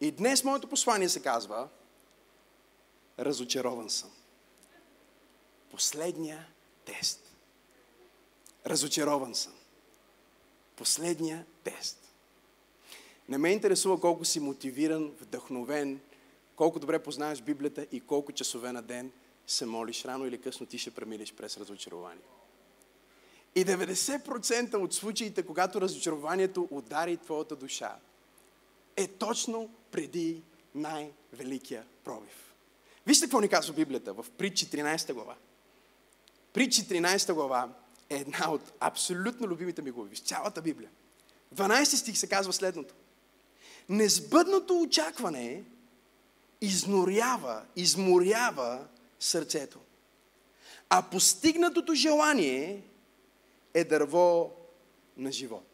И днес моето послание се казва Разочарован съм. Последния тест. Разочарован съм. Последния тест. Не ме интересува колко си мотивиран, вдъхновен, колко добре познаваш Библията и колко часове на ден се молиш, рано или късно ти ще преминеш през разочарование. И 90% от случаите, когато разочарованието удари твоята душа, е точно преди най-великия пробив. Вижте какво ни казва Библията в Притчи 13 глава. Притчи 13 глава е една от абсолютно любимите ми глави цялата Библия. 12 стих се казва следното. Несбъдното очакване изнорява, изморява сърцето. А постигнатото желание е дърво на живот.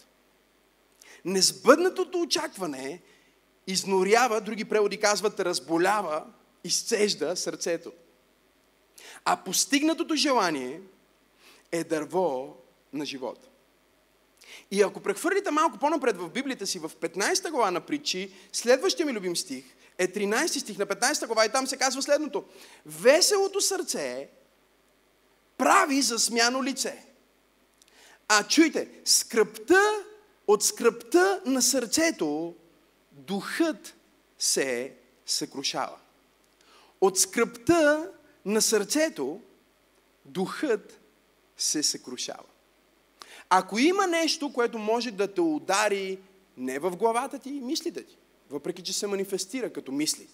Несбъднатото очакване изнорява, други преводи казват, разболява, изцежда сърцето. А постигнатото желание е дърво на живот. И ако прехвърлите малко по-напред в Библията си, в 15 глава на притчи, следващия ми любим стих е 13 стих на 15 глава и там се казва следното. Веселото сърце прави за смяно лице. А чуйте, скръпта от скръпта на сърцето духът се съкрушава. От скръпта на сърцето духът се съкрушава. Ако има нещо, което може да те удари не в главата ти и мислите ти, въпреки че се манифестира като мисли,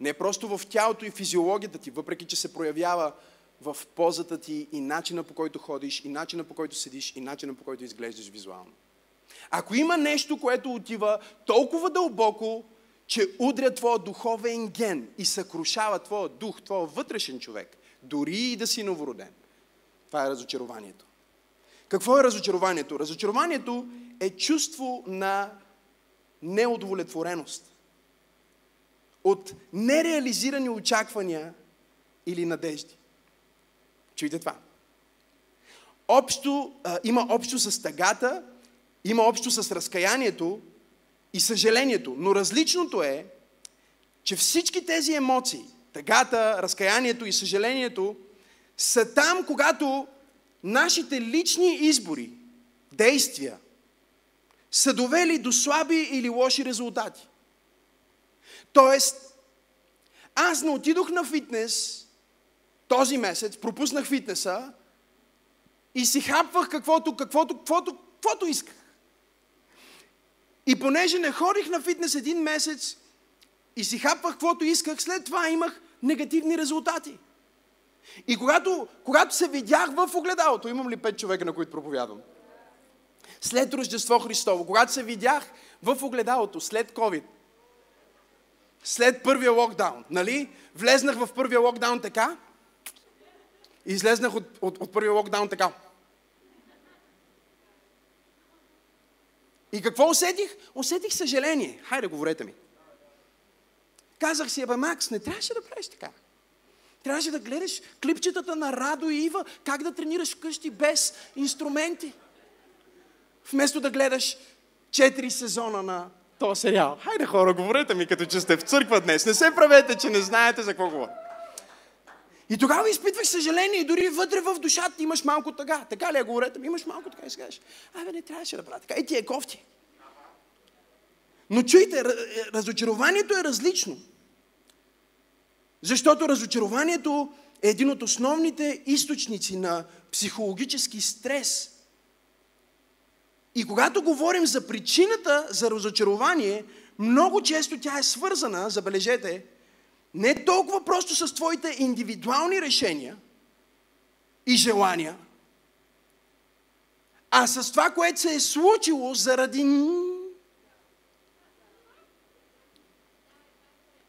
не просто в тялото и физиологията ти, въпреки че се проявява в позата ти и начина по който ходиш, и начина по който седиш, и начина по който изглеждаш визуално. Ако има нещо, което отива толкова дълбоко, че удря твоя духовен ген и съкрушава твоя дух, твоя вътрешен човек, дори и да си новороден, това е разочарованието. Какво е разочарованието? Разочарованието е чувство на неудовлетвореност. От нереализирани очаквания или надежди. Чуйте това. Общо, а, има общо с тъгата, има общо с разкаянието и съжалението. Но различното е, че всички тези емоции, тъгата, разкаянието и съжалението, са там, когато нашите лични избори, действия, са довели до слаби или лоши резултати. Тоест, аз не отидох на фитнес този месец, пропуснах фитнеса и си хапвах каквото, каквото, каквото, каквото исках. И понеже не ходих на фитнес един месец и си хапвах каквото исках, след това имах негативни резултати. И когато, когато се видях в огледалото, имам ли пет човека, на които проповядвам? След Рождество Христово, когато се видях в огледалото, след COVID, след първия локдаун, нали? Влезнах в първия локдаун така, излезнах от, от, от първия локдаун така. И какво усетих? Усетих съжаление. Хайде, говорете ми. Казах си, абе, Макс, не трябваше да правиш така. Трябваше да гледаш клипчетата на Радо и Ива, как да тренираш вкъщи без инструменти. Вместо да гледаш четири сезона на този сериал. Хайде хора, говорете ми, като че сте в църква днес. Не се правете, че не знаете за какво говоря. И тогава изпитвах съжаление и дори вътре в душата имаш малко тъга. Така ли я говорете? Имаш малко така и си абе не трябваше да правя така. И ти е кофти. Но чуйте, разочарованието е различно. Защото разочарованието е един от основните източници на психологически стрес. И когато говорим за причината за разочарование, много често тя е свързана, забележете, не толкова просто с твоите индивидуални решения и желания, а с това, което се е случило заради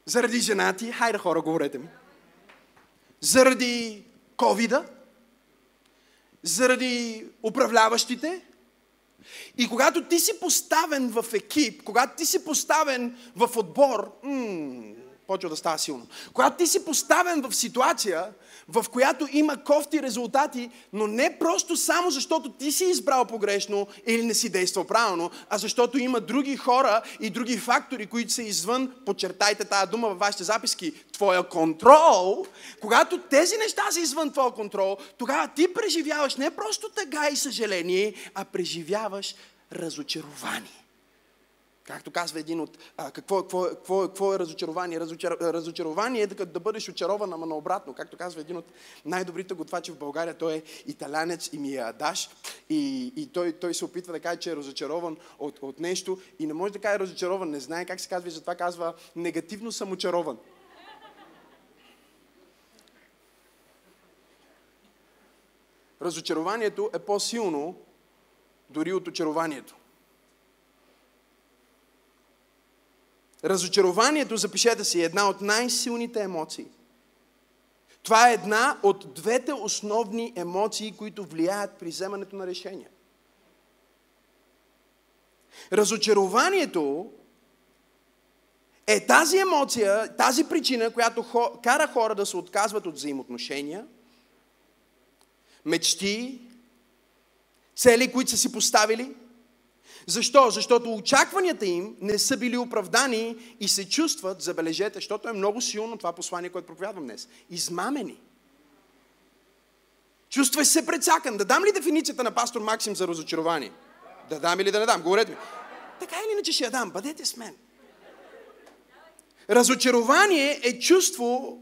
Заради женати, хайде хора, говорете ми. Заради ковида, заради управляващите. И когато ти си поставен в екип, когато ти си поставен в отбор, м- почва да става силно. Когато ти си поставен в ситуация, в която има кофти резултати, но не просто само защото ти си избрал погрешно или не си действал правилно, а защото има други хора и други фактори, които са извън, подчертайте тази дума във вашите записки, твоя контрол, когато тези неща са извън твоя контрол, тогава ти преживяваш не просто тъга и съжаление, а преживяваш разочарование. Както казва един от... А, какво, какво, какво, какво е разочарование? Разочар, разочарование е да, да бъдеш очарован, ама наобратно. Както казва един от най-добрите готвачи в България, той е италянец и ми е Адаш. И, и той, той се опитва да каже, че е разочарован от, от нещо и не може да каже разочарован, не знае как се казва и затова казва негативно съм очарован. Разочарованието е по-силно дори от очарованието. Разочарованието, запишете си, е една от най-силните емоции. Това е една от двете основни емоции, които влияят при вземането на решения. Разочарованието е тази емоция, тази причина, която кара хора да се отказват от взаимоотношения, мечти, цели, които са си поставили, защо? Защото очакванията им не са били оправдани и се чувстват, забележете, защото е много силно това послание, което проповядвам днес. Измамени. Чувствай се прецакан. Да дам ли дефиницията на пастор Максим за разочарование? Да дам или да не дам? Говорете ми. Така или иначе ще я дам. Бъдете с мен. Разочарование е чувство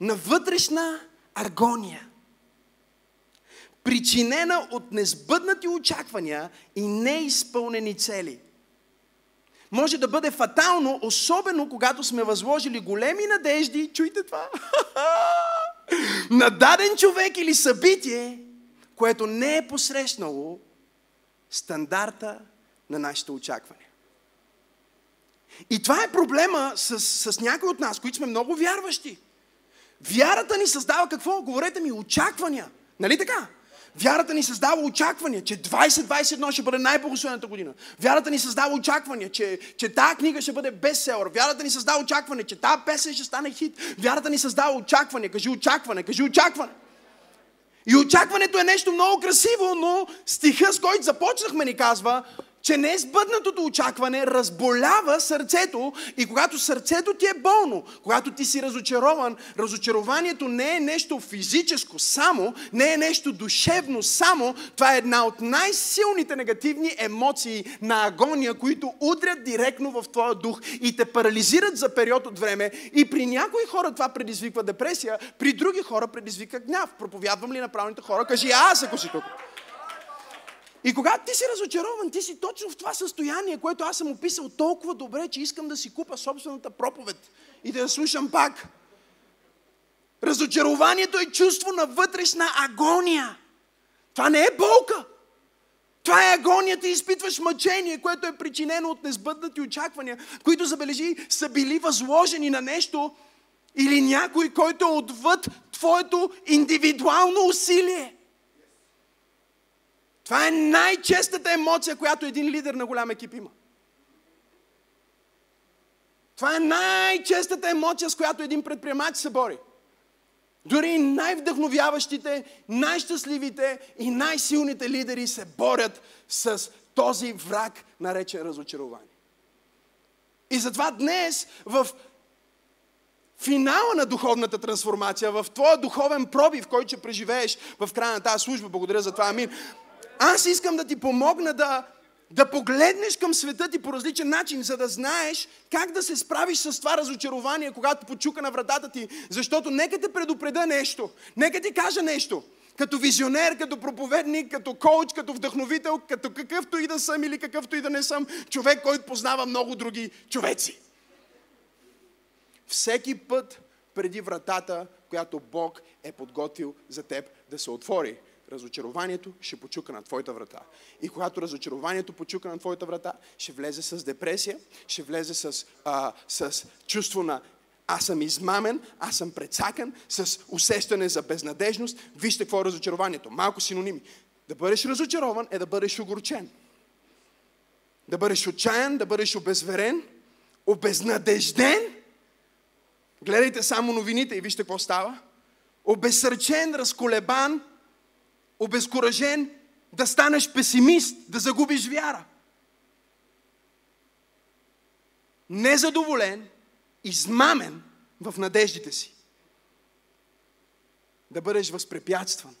на вътрешна агония причинена от несбъднати очаквания и неизпълнени цели. Може да бъде фатално, особено когато сме възложили големи надежди, чуйте това, на даден човек или събитие, което не е посрещнало стандарта на нашите очаквания. И това е проблема с, с някои от нас, които сме много вярващи. Вярата ни създава какво? Говорете ми, очаквания. Нали така? Вярата ни създава очаквания, че 2021 ще бъде най-благословената година. Вярата ни създава очаквания, че, че тази книга ще бъде бестселър. Вярата ни създава очакване, че тази песен ще стане хит. Вярата ни създава очакване. Кажи очакване, кажи очакване. И очакването е нещо много красиво, но стиха, с който започнахме, ни казва, че несбъднатото очакване разболява сърцето и когато сърцето ти е болно, когато ти си разочарован, разочарованието не е нещо физическо само, не е нещо душевно само, това е една от най-силните негативни емоции на агония, които удрят директно в твоя дух и те парализират за период от време и при някои хора това предизвиква депресия, при други хора предизвика гняв. Проповядвам ли на правилните хора? Кажи аз, ако си тук. И когато ти си разочарован, ти си точно в това състояние, което аз съм описал толкова добре, че искам да си купа собствената проповед и да я слушам пак. Разочарованието е чувство на вътрешна агония. Това не е болка. Това е агонията и изпитваш мъчение, което е причинено от несбъднати очаквания, които, забележи, са били възложени на нещо или някой, който е отвъд твоето индивидуално усилие. Това е най-честата емоция, която един лидер на голям екип има. Това е най-честата емоция, с която един предприемач се бори. Дори най-вдъхновяващите, най-щастливите и най-силните лидери се борят с този враг, наречен разочарование. И затова днес в финала на духовната трансформация, в твоя духовен пробив, който ще преживееш в края на тази служба, благодаря за това, амин, аз искам да ти помогна да, да погледнеш към света ти по различен начин, за да знаеш как да се справиш с това разочарование, когато почука на вратата ти. Защото нека те предупреда нещо, нека ти кажа нещо. Като визионер, като проповедник, като коуч, като вдъхновител, като какъвто и да съм или какъвто и да не съм, човек, който познава много други човеци. Всеки път преди вратата, която Бог е подготвил за теб да се отвори разочарованието ще почука на твоята врата. И когато разочарованието почука на твоята врата, ще влезе с депресия, ще влезе с, а, с чувство на аз съм измамен, аз съм прецакан, с усещане за безнадежност. Вижте какво е разочарованието. Малко синоними. Да бъдеш разочарован е да бъдеш огорчен. Да бъдеш отчаян, да бъдеш обезверен, обезнадежден Гледайте само новините и вижте какво става. Обесърчен, разколебан, обезкуражен, да станеш песимист, да загубиш вяра. Незадоволен, измамен в надеждите си. Да бъдеш възпрепятстван.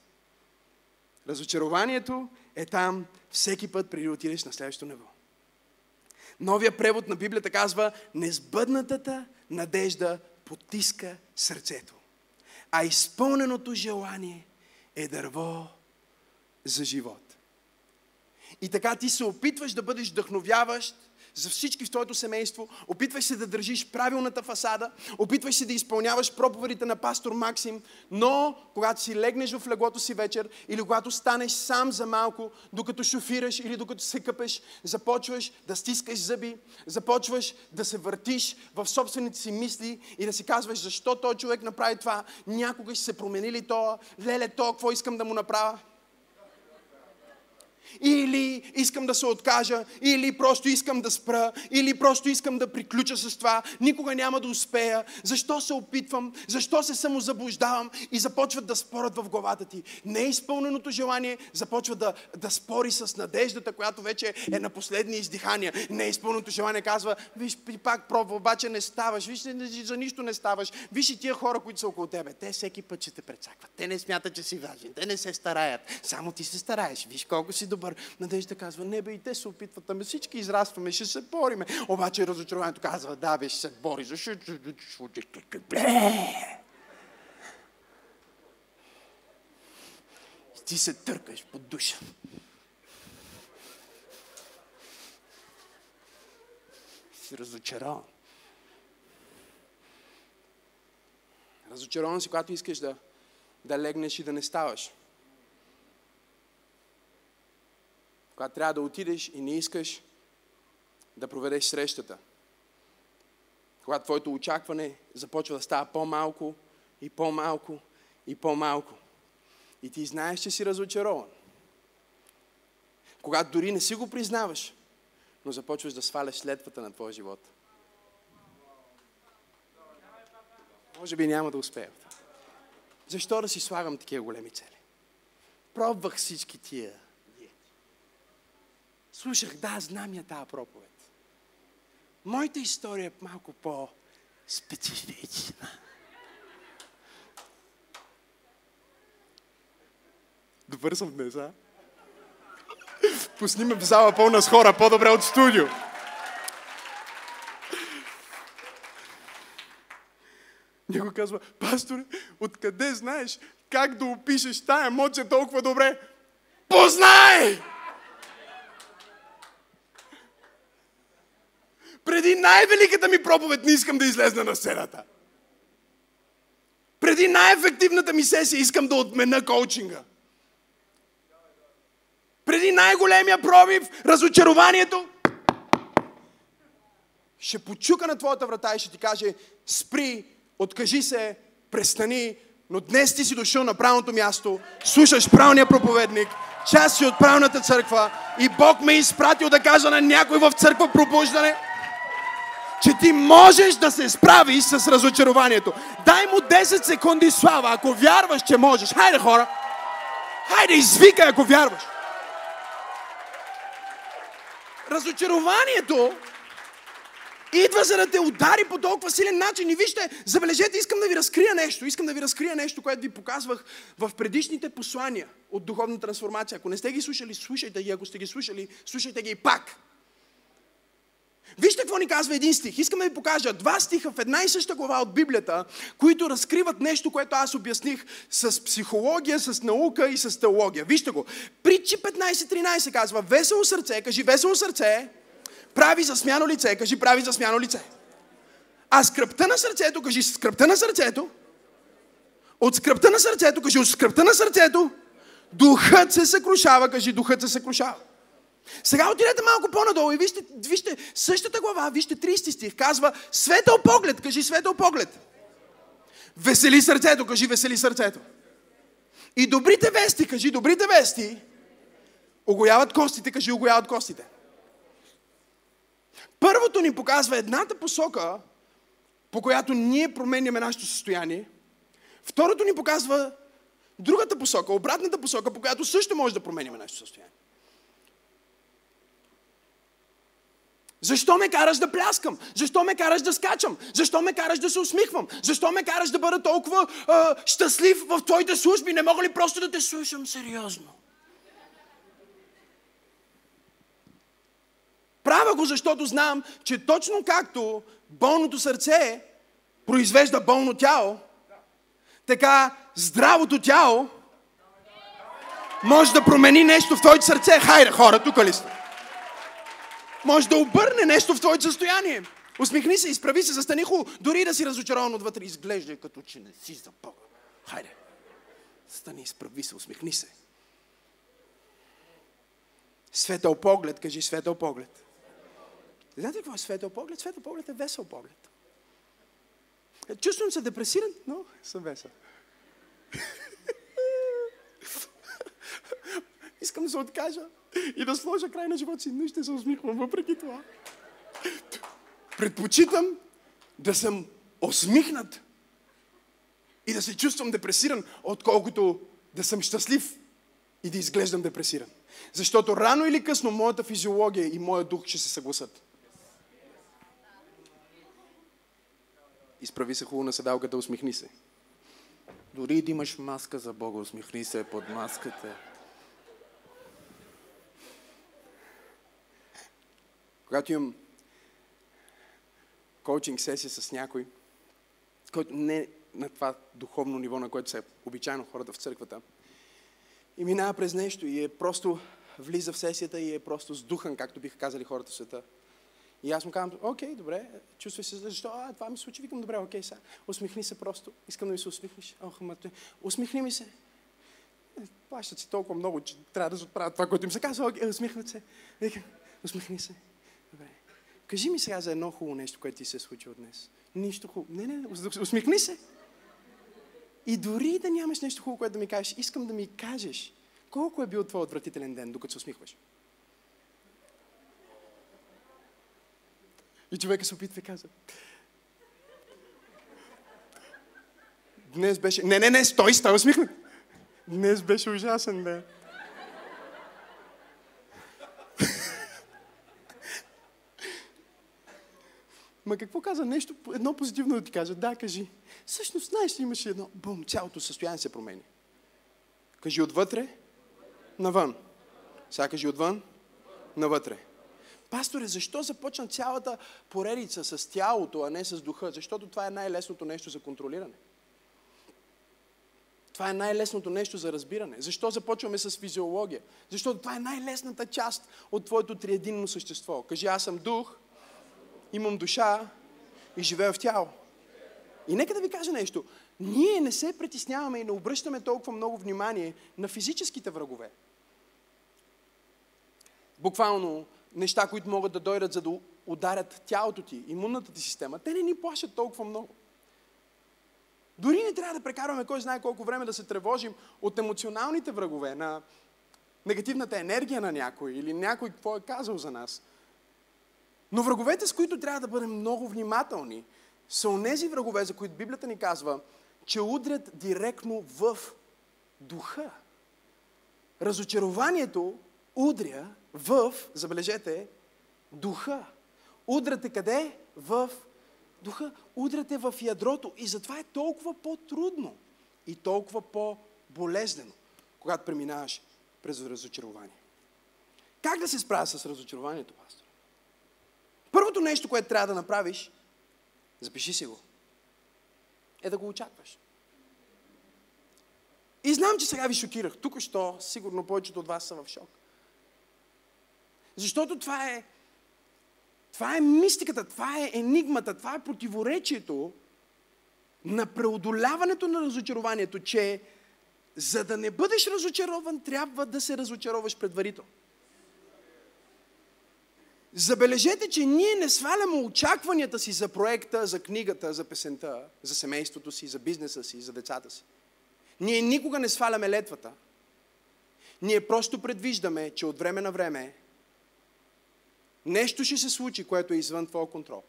Разочарованието е там всеки път преди отидеш на следващото ниво. Новия превод на Библията казва, несбъднатата надежда потиска сърцето, а изпълненото желание е дърво за живот. И така ти се опитваш да бъдеш вдъхновяващ за всички в твоето семейство, опитваш се да държиш правилната фасада, опитваш се да изпълняваш проповедите на пастор Максим, но когато си легнеш в леглото си вечер или когато станеш сам за малко, докато шофираш или докато се къпеш, започваш да стискаш зъби, започваш да се въртиш в собствените си мисли и да си казваш защо този човек направи това, някога ще се промени ли то, леле то, какво искам да му направя. Или искам да се откажа, или просто искам да спра, или просто искам да приключа с това. Никога няма да успея. Защо се опитвам? Защо се самозаблуждавам? И започват да спорят в главата ти. Неизпълненото желание започва да, да спори с надеждата, която вече е на последни издихания. Неизпълненото желание казва, виж, пак пробва, обаче не ставаш. Виж, за нищо не ставаш. Виж и тия хора, които са около тебе. Те всеки път ще те прецакват. Те не смятат, че си важен. Те не се стараят. Само ти се стараеш. Виж колко си добър добър. Надежда казва, не бе, и те се опитват, ами всички израстваме, ще се бориме. Обаче разочарованието казва, да бе, ще се бори, ти се търкаш под душа. Си разочарован. Разочарован си, когато искаш да, да легнеш и да не ставаш. Когато трябва да отидеш и не искаш да проведеш срещата. Когато твоето очакване започва да става по-малко и по-малко и по-малко. И ти знаеш, че си разочарован. Когато дори не си го признаваш, но започваш да сваляш следвата на твоя живот. Може би няма да успея. Защо да си слагам такива големи цели? Пробвах всички тия Слушах, да, знам я тази проповед. Моята история е малко по-специфична. Добър съм днес, а? Пусни ме в зала пълна с хора, по-добре от студио. Някой казва, пасторе, откъде знаеш как да опишеш тая емоция толкова добре? Познай! Преди най-великата ми проповед не искам да излезна на сцената. Преди най-ефективната ми сесия искам да отмена коучинга. Преди най-големия пробив, разочарованието, ще почука на твоята врата и ще ти каже, спри, откажи се, престани, но днес ти си дошъл на правилното място, слушаш правилния проповедник, част си от правилната църква и Бог ме е изпратил да кажа на някой в църква пробуждане – че ти можеш да се справиш с разочарованието. Дай му 10 секунди слава, ако вярваш, че можеш. Хайде, хора! Хайде, извикай, ако вярваш! Разочарованието идва за да те удари по толкова силен начин. И вижте, забележете, искам да ви разкрия нещо. Искам да ви разкрия нещо, което ви показвах в предишните послания от духовна трансформация. Ако не сте ги слушали, слушайте ги. Ако сте ги слушали, слушайте ги и пак. Вижте какво ни казва един стих. Искам да ви покажа два стиха в една и съща глава от Библията, които разкриват нещо, което аз обясних с психология, с наука и с теология. Вижте го. Притчи 15.13 казва, весело сърце, кажи весело сърце, прави за смяно лице, кажи прави за смяно лице. А скръпта на сърцето, кажи скръпта на сърцето, от скръпта на сърцето, кажи от скръпта на сърцето, духът се съкрушава, кажи духът се съкрушава. Сега отидете малко по-надолу и вижте, вижте същата глава, вижте 30 стих, казва светъл поглед, кажи светъл поглед. Весели сърцето, кажи весели сърцето. И добрите вести, кажи добрите вести, огояват костите, кажи огояват костите. Първото ни показва едната посока по която ние променяме нашето състояние. Второто ни показва другата посока, обратната посока, по която също може да променяме нашето състояние. Защо ме караш да пляскам? Защо ме караш да скачам? Защо ме караш да се усмихвам? Защо ме караш да бъда толкова а, щастлив в твоите служби? Не мога ли просто да те слушам сериозно? Правя го, защото знам, че точно както болното сърце произвежда болно тяло, така здравото тяло може да промени нещо в твоето сърце. Хайде, хора, тук ли сте? Може да обърне нещо в твоето състояние. Усмихни се, изправи се, застани хубаво. Дори да си разочарован отвътре, изглежда като че не си за Бога. Хайде. Стани, изправи се, усмихни се. Светъл поглед, кажи светъл поглед. Знаете какво е светъл поглед? Светъл поглед е весел поглед. Чувствам се депресиран, но съм весел. Искам да се откажа и да сложа край на живота си, но ще се усмихвам въпреки това. Предпочитам да съм усмихнат и да се чувствам депресиран, отколкото да съм щастлив и да изглеждам депресиран. Защото рано или късно моята физиология и моят дух ще се съгласат. Изправи се хубаво на седалката, усмихни се. Дори да имаш маска за Бога, усмихни се под маската. Когато имам коучинг сесия с някой, който не на това духовно ниво, на което са обичайно хората в църквата, и минава през нещо и е просто влиза в сесията и е просто сдухан, както биха казали хората в света. И аз му казвам, окей, добре, чувствай се, защо? А, това ми се случи. Викам, добре, окей, сега. Усмихни се просто. Искам да ми се усмихнеш. Ох, мате. Усмихни ми се. Е, плащат си толкова много, че трябва да отправят това, което им се казва. Окей, усмихнат се. Викам, усмихни се. Кажи ми сега за едно хубаво нещо, което ти се е случило днес. Нищо хубаво. Не, не, усмихни се. И дори да нямаш нещо хубаво, което да ми кажеш, искам да ми кажеш колко е бил твой отвратителен ден, докато се усмихваш. И човека се опитва и казва. Днес беше... Не, не, не, стой, стой, усмихнат. Днес беше ужасен ден. Ма какво каза? Нещо, едно позитивно да ти кажа. Да, кажи. Всъщност, знаеш ли, имаше едно, бум, цялото състояние се промени. Кажи отвътре, навън. Сега кажи отвън, навътре. Пасторе, защо започна цялата поредица с тялото, а не с духа? Защото това е най-лесното нещо за контролиране. Това е най-лесното нещо за разбиране. Защо започваме с физиология? Защото това е най-лесната част от твоето триединно същество. Кажи, аз съм дух, имам душа и живея в тяло. И нека да ви кажа нещо. Ние не се притесняваме и не обръщаме толкова много внимание на физическите врагове. Буквално неща, които могат да дойдат, за да ударят тялото ти, имунната ти система, те не ни плашат толкова много. Дори не трябва да прекарваме кой знае колко време да се тревожим от емоционалните врагове, на негативната енергия на някой или някой какво е казал за нас. Но враговете, с които трябва да бъдем много внимателни, са онези врагове, за които Библията ни казва, че удрят директно в духа. Разочарованието удря в, забележете, духа. Удрате къде? В духа. Удрате в ядрото. И затова е толкова по-трудно и толкова по-болезнено, когато преминаваш през разочарование. Как да се справя с разочарованието, пастор? Първото нещо, което трябва да направиш, запиши си го, е да го очакваш. И знам, че сега ви шокирах. Тук що, сигурно повечето от вас са в шок. Защото това е, това е мистиката, това е енигмата, това е противоречието на преодоляването на разочарованието, че за да не бъдеш разочарован, трябва да се разочароваш предварително. Забележете, че ние не сваляме очакванията си за проекта, за книгата, за песента, за семейството си, за бизнеса си, за децата си. Ние никога не сваляме летвата. Ние просто предвиждаме, че от време на време Нещо ще се случи, което е извън твоя контрол.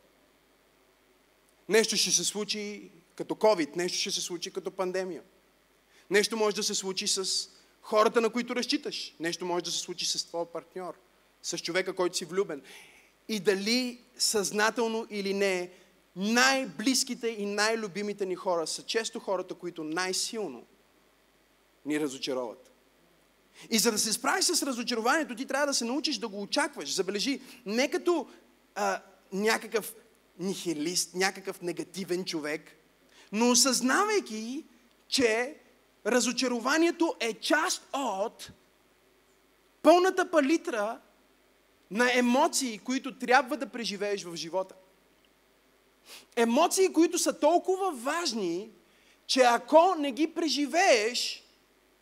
Нещо ще се случи като COVID, нещо ще се случи като пандемия. Нещо може да се случи с хората, на които разчиташ. Нещо може да се случи с твоя партньор, с човека, който си влюбен. И дали съзнателно или не, най-близките и най-любимите ни хора са често хората, които най-силно ни разочароват. И за да се справиш с разочарованието, ти трябва да се научиш да го очакваш. Забележи, не като а, някакъв нихилист, някакъв негативен човек, но осъзнавайки, че разочарованието е част от пълната палитра на емоции, които трябва да преживееш в живота. Емоции, които са толкова важни, че ако не ги преживееш,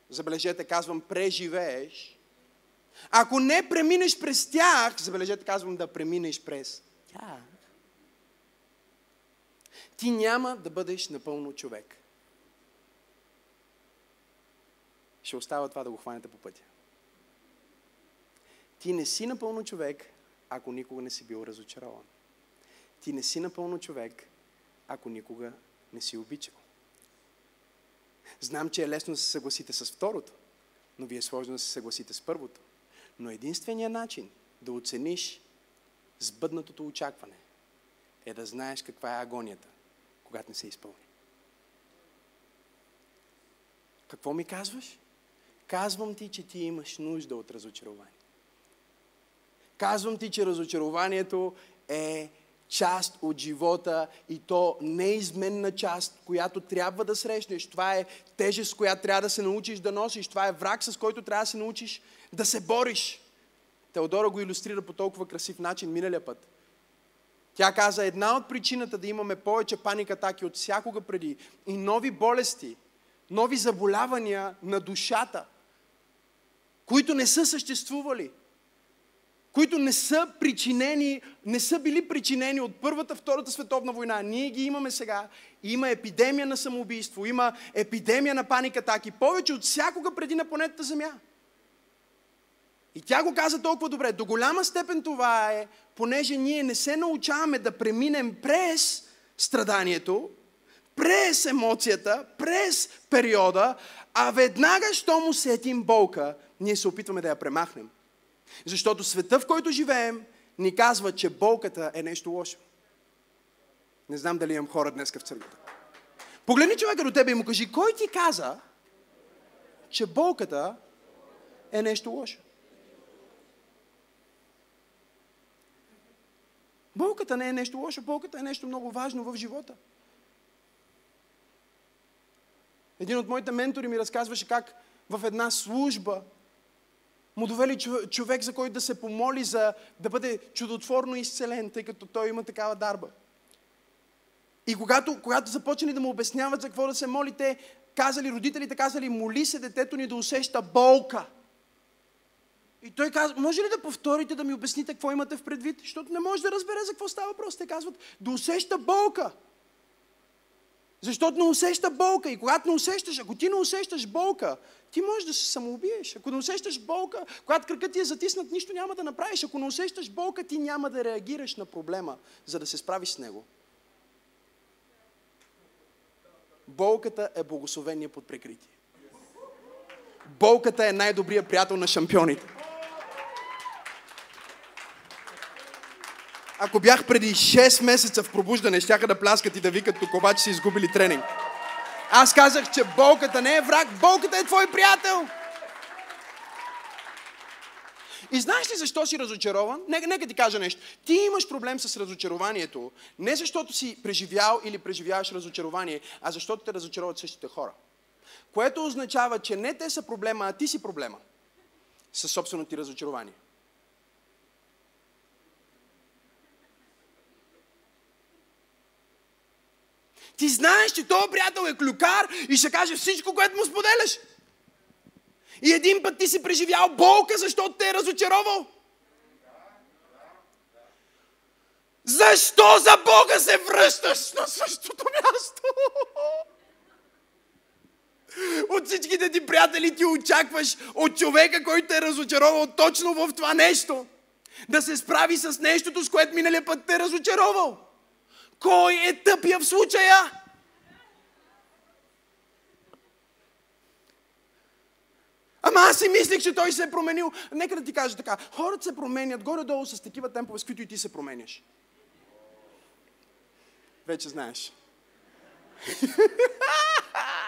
забележете, казвам преживееш, ако не преминеш през тях, забележете, казвам да преминеш през тях, ти няма да бъдеш напълно човек. Ще остава това да го хванете по пътя. Ти не си напълно човек, ако никога не си бил разочарован. Ти не си напълно човек, ако никога не си обичал. Знам, че е лесно да се съгласите с второто, но ви е сложно да се съгласите с първото. Но единственият начин да оцениш сбъднатото очакване е да знаеш каква е агонията, когато не се изпълни. Какво ми казваш? Казвам ти, че ти имаш нужда от разочарование. Казвам ти, че разочарованието е част от живота и то неизменна част, която трябва да срещнеш. Това е тежест, която трябва да се научиш да носиш. Това е враг, с който трябва да се научиш да се бориш. Теодора го иллюстрира по толкова красив начин миналия път. Тя каза, една от причината да имаме повече паника атаки от всякога преди и нови болести, нови заболявания на душата, които не са съществували – които не са причинени, не са били причинени от Първата, Втората световна война. Ние ги имаме сега. Има епидемия на самоубийство, има епидемия на паникатаки, повече от всякога преди на планетата Земя. И тя го каза толкова добре. До голяма степен това е, понеже ние не се научаваме да преминем през страданието, през емоцията, през периода, а веднага, що му сетим болка, ние се опитваме да я премахнем. Защото света, в който живеем, ни казва, че болката е нещо лошо. Не знам дали имам хора днес в църквата. Погледни човека до тебе и му кажи, кой ти каза, че болката е нещо лошо? Болката не е нещо лошо, болката е нещо много важно в живота. Един от моите ментори ми разказваше как в една служба му довели човек, за който да се помоли за да бъде чудотворно изцелен, тъй като той има такава дарба. И когато, когато започнали да му обясняват за какво да се моли, те казали, родителите казали, моли се детето ни да усеща болка. И той казва, може ли да повторите да ми обясните какво имате в предвид? Защото не може да разбере за какво става въпрос. Те казват, да усеща болка. Защото не усеща болка. И когато не усещаш, ако ти не усещаш болка, ти можеш да се самоубиеш. Ако не усещаш болка, когато кръкът ти е затиснат, нищо няма да направиш. Ако не усещаш болка, ти няма да реагираш на проблема, за да се справиш с него. Болката е благословение под прикритие. Болката е най-добрият приятел на шампионите. Ако бях преди 6 месеца в пробуждане, щяха да пляскат и да викат тук, обаче си изгубили тренинг. Аз казах, че болката не е враг, болката е твой приятел. И знаеш ли защо си разочарован? Нека, нека ти кажа нещо. Ти имаш проблем с разочарованието, не защото си преживял или преживяваш разочарование, а защото те разочароват същите хора. Което означава, че не те са проблема, а ти си проблема със собственото ти разочарование. Ти знаеш, че този приятел е клюкар и ще каже всичко, което му споделяш. И един път ти си преживял болка, защото те е разочаровал. Защо за Бога се връщаш на същото място? От всичките ти приятели ти очакваш от човека, който е разочаровал точно в това нещо. Да се справи с нещото, с което миналия път те е разочаровал. Кой е тъпия в случая? Ама аз си мислих, че той се е променил. Нека да ти кажа така. Хората се променят горе-долу с такива темпове, с които и ти се променяш. Вече знаеш.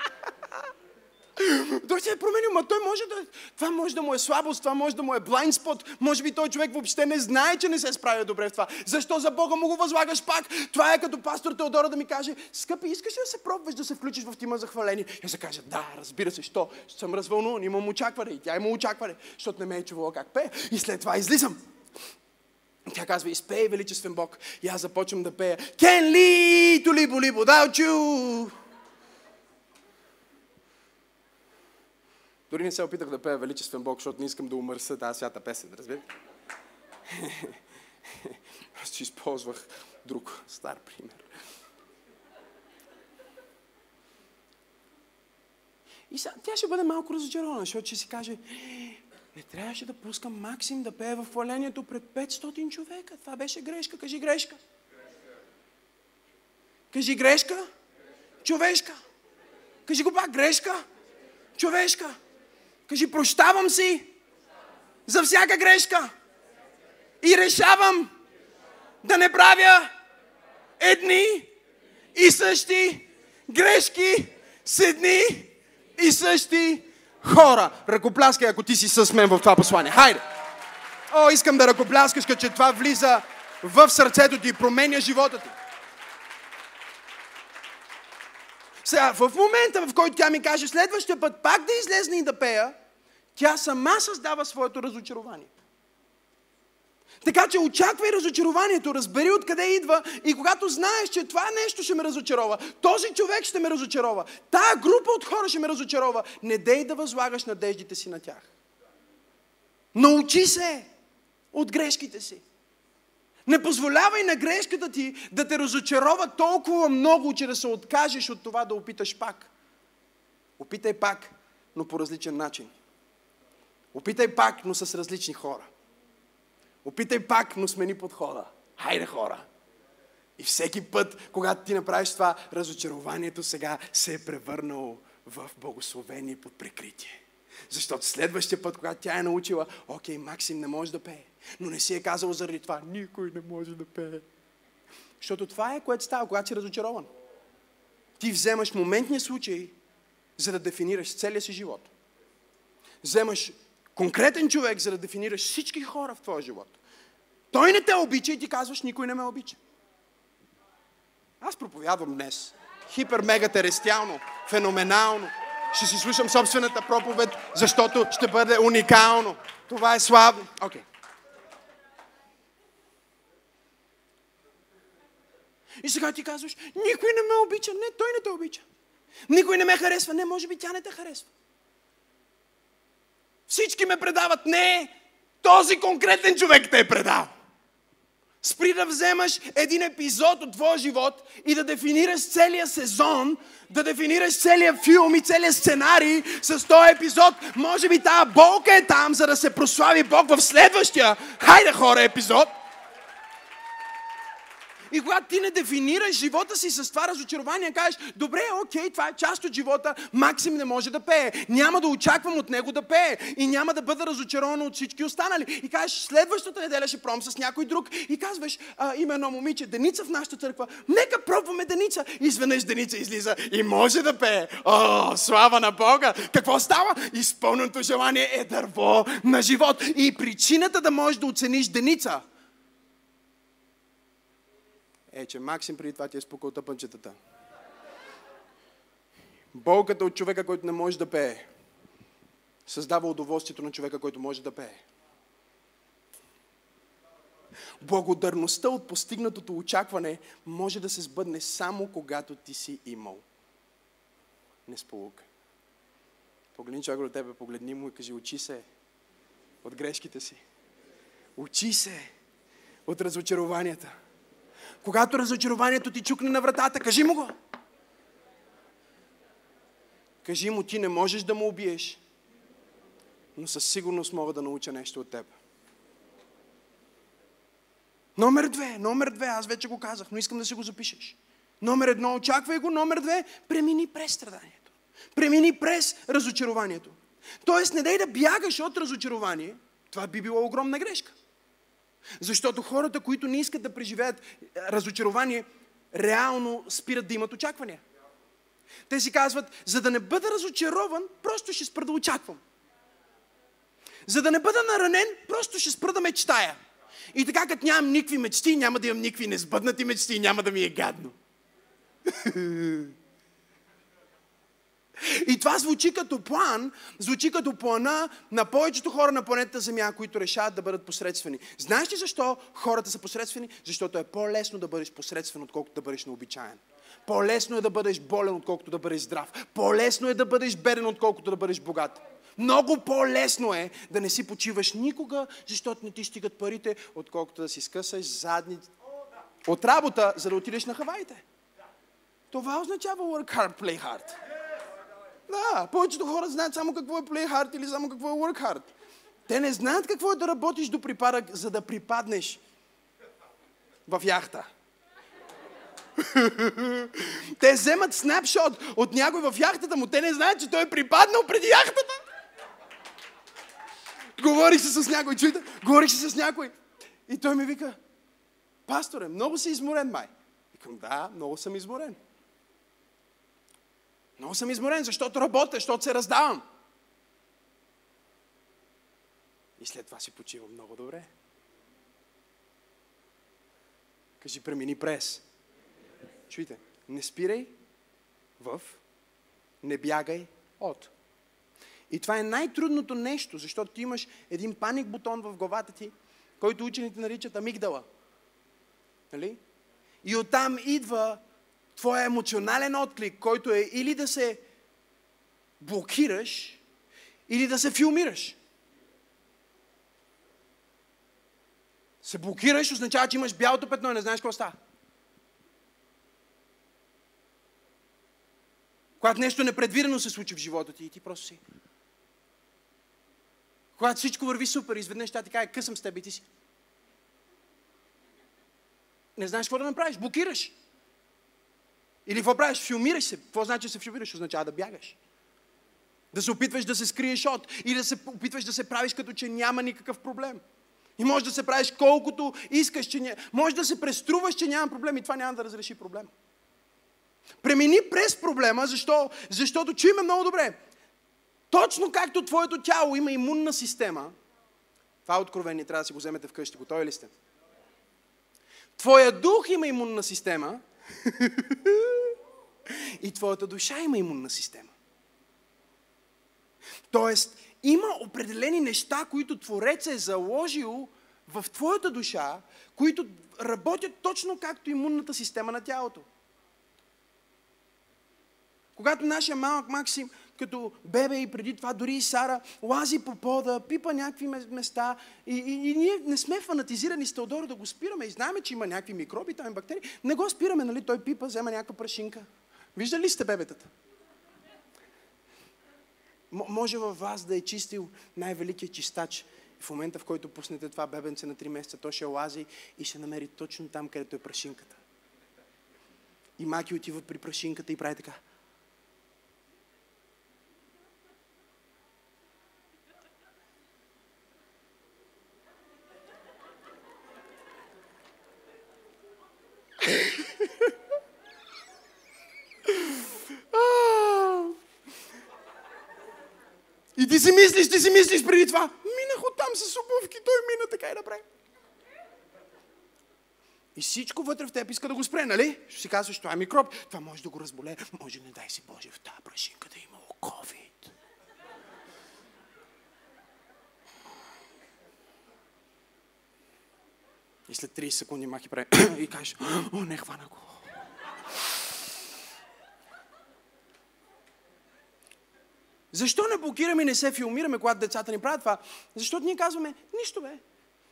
Той се е променил, но той може да... Това може да му е слабост, това може да му е blind spot. Може би той човек въобще не знае, че не се справя добре в това. Защо за Бога му го възлагаш пак? Това е като пастор Теодора да ми каже, скъпи, искаш ли да се пробваш да се включиш в тима за хваление? И аз кажа, да, разбира се, що? Ще съм развълнуван, имам очакване. И тя има очакване, защото не ме е чувала как пее. И след това излизам. Тя казва, изпей величествен Бог. И аз започвам да пея. Кен ли, тули, боли, бодалчу. Дори не се опитах да пея Величествен Бог, защото не искам да умърса тази свята песен, разбирате? Аз си използвах друг стар пример. И сега, тя ще бъде малко разочарована, защото ще си каже, не трябваше да пускам Максим да пее в хвалението пред 500 човека. Това беше грешка. Кажи грешка. Кажи грешка. Човешка. Кажи го пак грешка. Човешка. Кажи, прощавам си за всяка грешка. И решавам да не правя едни и същи грешки с едни и същи хора. Ръкопляскай, ако ти си с мен в това послание. Хайде! О, искам да ръкопляскаш, че това влиза в сърцето ти и променя живота ти. Сега, в момента, в който тя ми каже, следващия път пак да излезне и да пея, тя сама създава своето разочарование. Така че очаквай разочарованието, разбери откъде идва и когато знаеш, че това нещо ще ме разочарова, този човек ще ме разочарова, тая група от хора ще ме разочарова, не дей да възлагаш надеждите си на тях. Научи се от грешките си. Не позволявай на грешката ти да те разочарова толкова много, че да се откажеш от това да опиташ пак. Опитай пак, но по различен начин. Опитай пак, но с различни хора. Опитай пак, но смени подхода. Хайде хора! И всеки път, когато ти направиш това, разочарованието сега се е превърнало в благословение под прикритие. Защото следващия път, когато тя е научила, окей, Максим не може да пее, но не си е казал заради това, никой не може да пее. Защото това е което става, когато си разочарован. Ти вземаш моментния случай, за да дефинираш целия си живот. Вземаш конкретен човек, за да дефинираш всички хора в твоя живот. Той не те обича и ти казваш, никой не ме обича. Аз проповядвам днес. Хипер, мега терестиално, феноменално. Ще си слушам собствената проповед, защото ще бъде уникално. Това е славно. Окей. Okay. И сега ти казваш, никой не ме обича. Не, той не те обича. Никой не ме харесва. Не, може би тя не те харесва. Всички ме предават. Не, този конкретен човек те е предал. Спри да вземаш един епизод от твоя живот и да дефинираш целия сезон, да дефинираш целия филм и целия сценарий с този епизод. Може би тази болка е там, за да се прослави Бог в следващия, хайде хора, епизод. И когато ти не дефинираш живота си с това разочарование, кажеш, добре, окей, това е част от живота, Максим не може да пее. Няма да очаквам от него да пее. И няма да бъда разочарован от всички останали. И кажеш, следващата неделя ще пром с някой друг. И казваш, а, има едно момиче, Деница в нашата църква. Нека пробваме Деница. Изведнъж Деница излиза и може да пее. О, слава на Бога! Какво става? Изпълненото желание е дърво на живот. И причината да можеш да оцениш Деница – е, че Максим преди това ти е спукал тъпънчетата. Болката от човека, който не може да пее, създава удоволствието на човека, който може да пее. Благодарността от постигнатото очакване може да се сбъдне само когато ти си имал несполука. Погледни човека до тебе, погледни му и кажи, учи се от грешките си. Учи се от разочарованията. Когато разочарованието ти чукне на вратата, кажи му го. Кажи му, ти не можеш да му убиеш, но със сигурност мога да науча нещо от теб. Номер две, номер две, аз вече го казах, но искам да си го запишеш. Номер едно, очаквай го. Номер две, премини през страданието. Премини през разочарованието. Тоест, не дай да бягаш от разочарование. Това би било огромна грешка. Защото хората, които не искат да преживеят разочарование, реално спират да имат очаквания. Те си казват, за да не бъда разочарован, просто ще спра да очаквам. За да не бъда наранен, просто ще спра да мечтая. И така, като нямам никакви мечти, няма да имам никакви несбъднати мечти няма да ми е гадно. И това звучи като план, звучи като плана на повечето хора на планетата Земя, които решават да бъдат посредствени. Знаеш ли защо хората са посредствени? Защото е по-лесно да бъдеш посредствен, отколкото да бъдеш необичаен. По-лесно е да бъдеш болен, отколкото да бъдеш здрав. По-лесно е да бъдеш беден, отколкото да бъдеш богат. Много по-лесно е да не си почиваш никога, защото не ти стигат парите, отколкото да си скъсаш задни от работа, за да отидеш на Хаваите. Това означава work hard, play hard. Да, повечето хора знаят само какво е play hard или само какво е work hard. Те не знаят какво е да работиш до припадък, за да припаднеш в яхта. Те вземат снапшот от някой в яхтата му. Те не знаят, че той е припаднал преди яхтата. Говорих се с някой, чуйте, говорих се с някой. И той ми вика, пасторе, много си изморен май. Викам, да, много съм изморен. Много съм изморен, защото работя, защото се раздавам. И след това си почивам много добре. Кажи, премини през. Чуйте, не спирай в, не бягай от. И това е най-трудното нещо, защото ти имаш един паник бутон в главата ти, който учените наричат амигдала. Нали? И оттам идва твоя емоционален отклик, който е или да се блокираш, или да се филмираш. Се блокираш, означава, че имаш бялото петно и не знаеш какво става. Когато нещо непредвидено се случи в живота ти и ти просто си. Когато всичко върви супер, изведнъж тя ти каже, късам с теб и ти си. Не знаеш какво да направиш, блокираш. Или какво правиш? Филмираш се. Какво значи се филмираш? Означава да бягаш. Да се опитваш да се скриеш от. Или да се опитваш да се правиш като че няма никакъв проблем. И може да се правиш колкото искаш, че няма. Може да се преструваш, че няма проблем и това няма да разреши проблем. Премини през проблема, защо? защото чуйме много добре. Точно както твоето тяло има имунна система, това откровение, трябва да си го вземете вкъщи. Готови ли сте? Твоя дух има имунна система и твоята душа има имунна система. Тоест, има определени неща, които Творец е заложил в твоята душа, които работят точно както имунната система на тялото. Когато нашия малък Максим, като бебе и преди това, дори и Сара, лази по пода, пипа някакви места и, и, и ние не сме фанатизирани с Теодоро да го спираме и знаем, че има някакви микроби, там бактерии. Не го спираме, нали? Той пипа, взема някаква прашинка. Виждали ли сте бебетата? М- може във вас да е чистил най-великият чистач. В момента, в който пуснете това бебенце на 3 месеца, то ще лази и ще намери точно там, където е прашинката. И маки отиват при прашинката и прави така. И ти си мислиш, ти си мислиш преди това. Минах оттам с обувки, той мина така и направи. И всичко вътре в теб иска да го спре, нали? Ще си казваш, това е микроб, това може да го разболее. Може, не дай си Боже, в тази прашинка да е имало COVID. И след 30 секунди махи прави и кажеш, о, не хвана го. Защо не блокираме и не се филмираме, когато децата ни правят това? Защото ние казваме, нищо бе.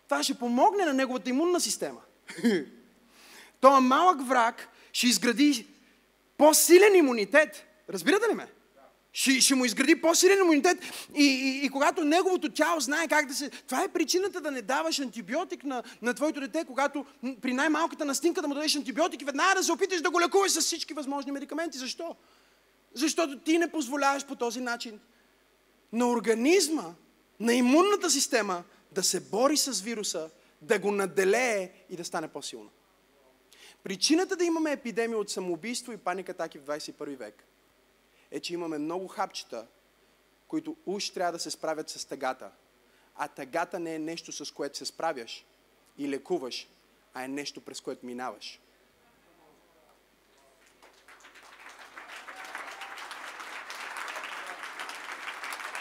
Това ще помогне на неговата имунна система. Той малък враг ще изгради по-силен имунитет. Разбирате ли ме? ще, ще му изгради по-силен имунитет. И, и, и когато неговото тяло знае как да се... Това е причината да не даваш антибиотик на, на твоето дете, когато при най-малката настинка да му дадеш антибиотик и веднага да се опиташ да го лекуваш с всички възможни медикаменти. Защо? Защото ти не позволяваш по този начин на организма, на имунната система да се бори с вируса, да го наделее и да стане по-силно. Причината да имаме епидемия от самоубийство и паника атаки в 21 век е, че имаме много хапчета, които уж трябва да се справят с тъгата. А тъгата не е нещо, с което се справяш и лекуваш, а е нещо, през което минаваш.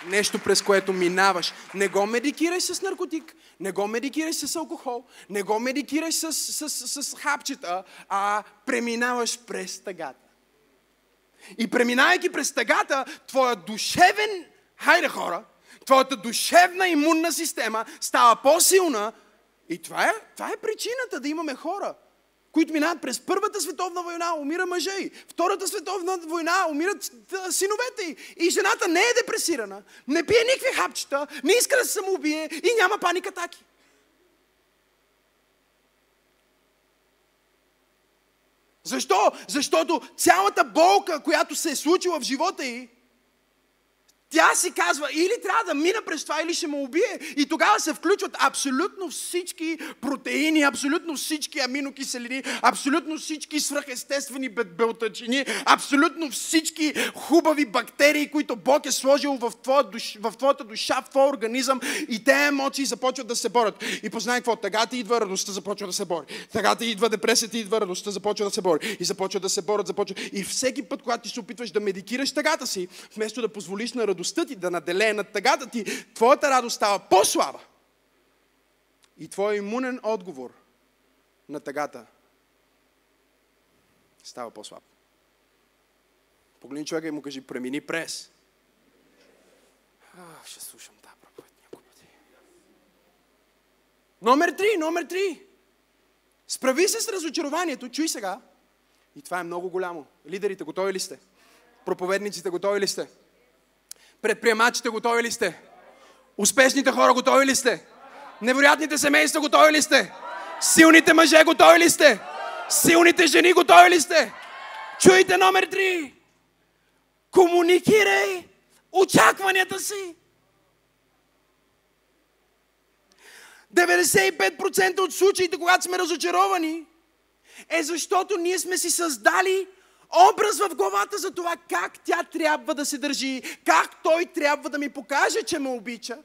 Нещо през което минаваш. Не го медикирай с наркотик, не го медикирай с алкохол, не го медикирай с, с, с, с хапчета, а преминаваш през тъгата. И преминавайки през тъгата, твоя душевен, хайде хора, твоята душевна имунна система става по-силна. И това е, това е причината да имаме хора, които минават през Първата световна война, умира мъже и Втората световна война, умират синовете й. И жената не е депресирана, не пие никакви хапчета, не иска да се самоубие и няма паника атаки. Защо? Защото цялата болка, която се е случила в живота й, тя си казва, или трябва да мина през това, или ще ме убие. И тогава се включват абсолютно всички протеини, абсолютно всички аминокиселини, абсолютно всички свръхестествени белтъчини, абсолютно всички хубави бактерии, които Бог е сложил в, твоя душ, в твоята душа, в твоя организъм. И те емоции започват да се борят. И познай какво, тъгата идва, радостта започва да се бори. Тъгата идва, депресията идва, радостта започва да се бори. И започва да се борят, започва. И всеки път, когато ти се опитваш да медикираш тъгата си, вместо да позволиш на радостта ти, да наделее над тъгата ти, твоята радост става по-слаба. И твой имунен отговор на тъгата става по-слаб. Погледни човека и му кажи, премини през. А, ще слушам тази проповед някой пъти. Номер три, номер три. Справи се с разочарованието, чуй сега. И това е много голямо. Лидерите, готови ли сте? Проповедниците, готови ли сте? Предприемачите готови ли сте? Успешните хора готови ли сте? Невероятните семейства готови ли сте? Силните мъже готови ли сте? Силните жени готови ли сте? Чуйте номер три. Комуникирай очакванията си. 95% от случаите, когато сме разочаровани, е защото ние сме си създали образ в главата за това как тя трябва да се държи, как той трябва да ми покаже, че ме обича.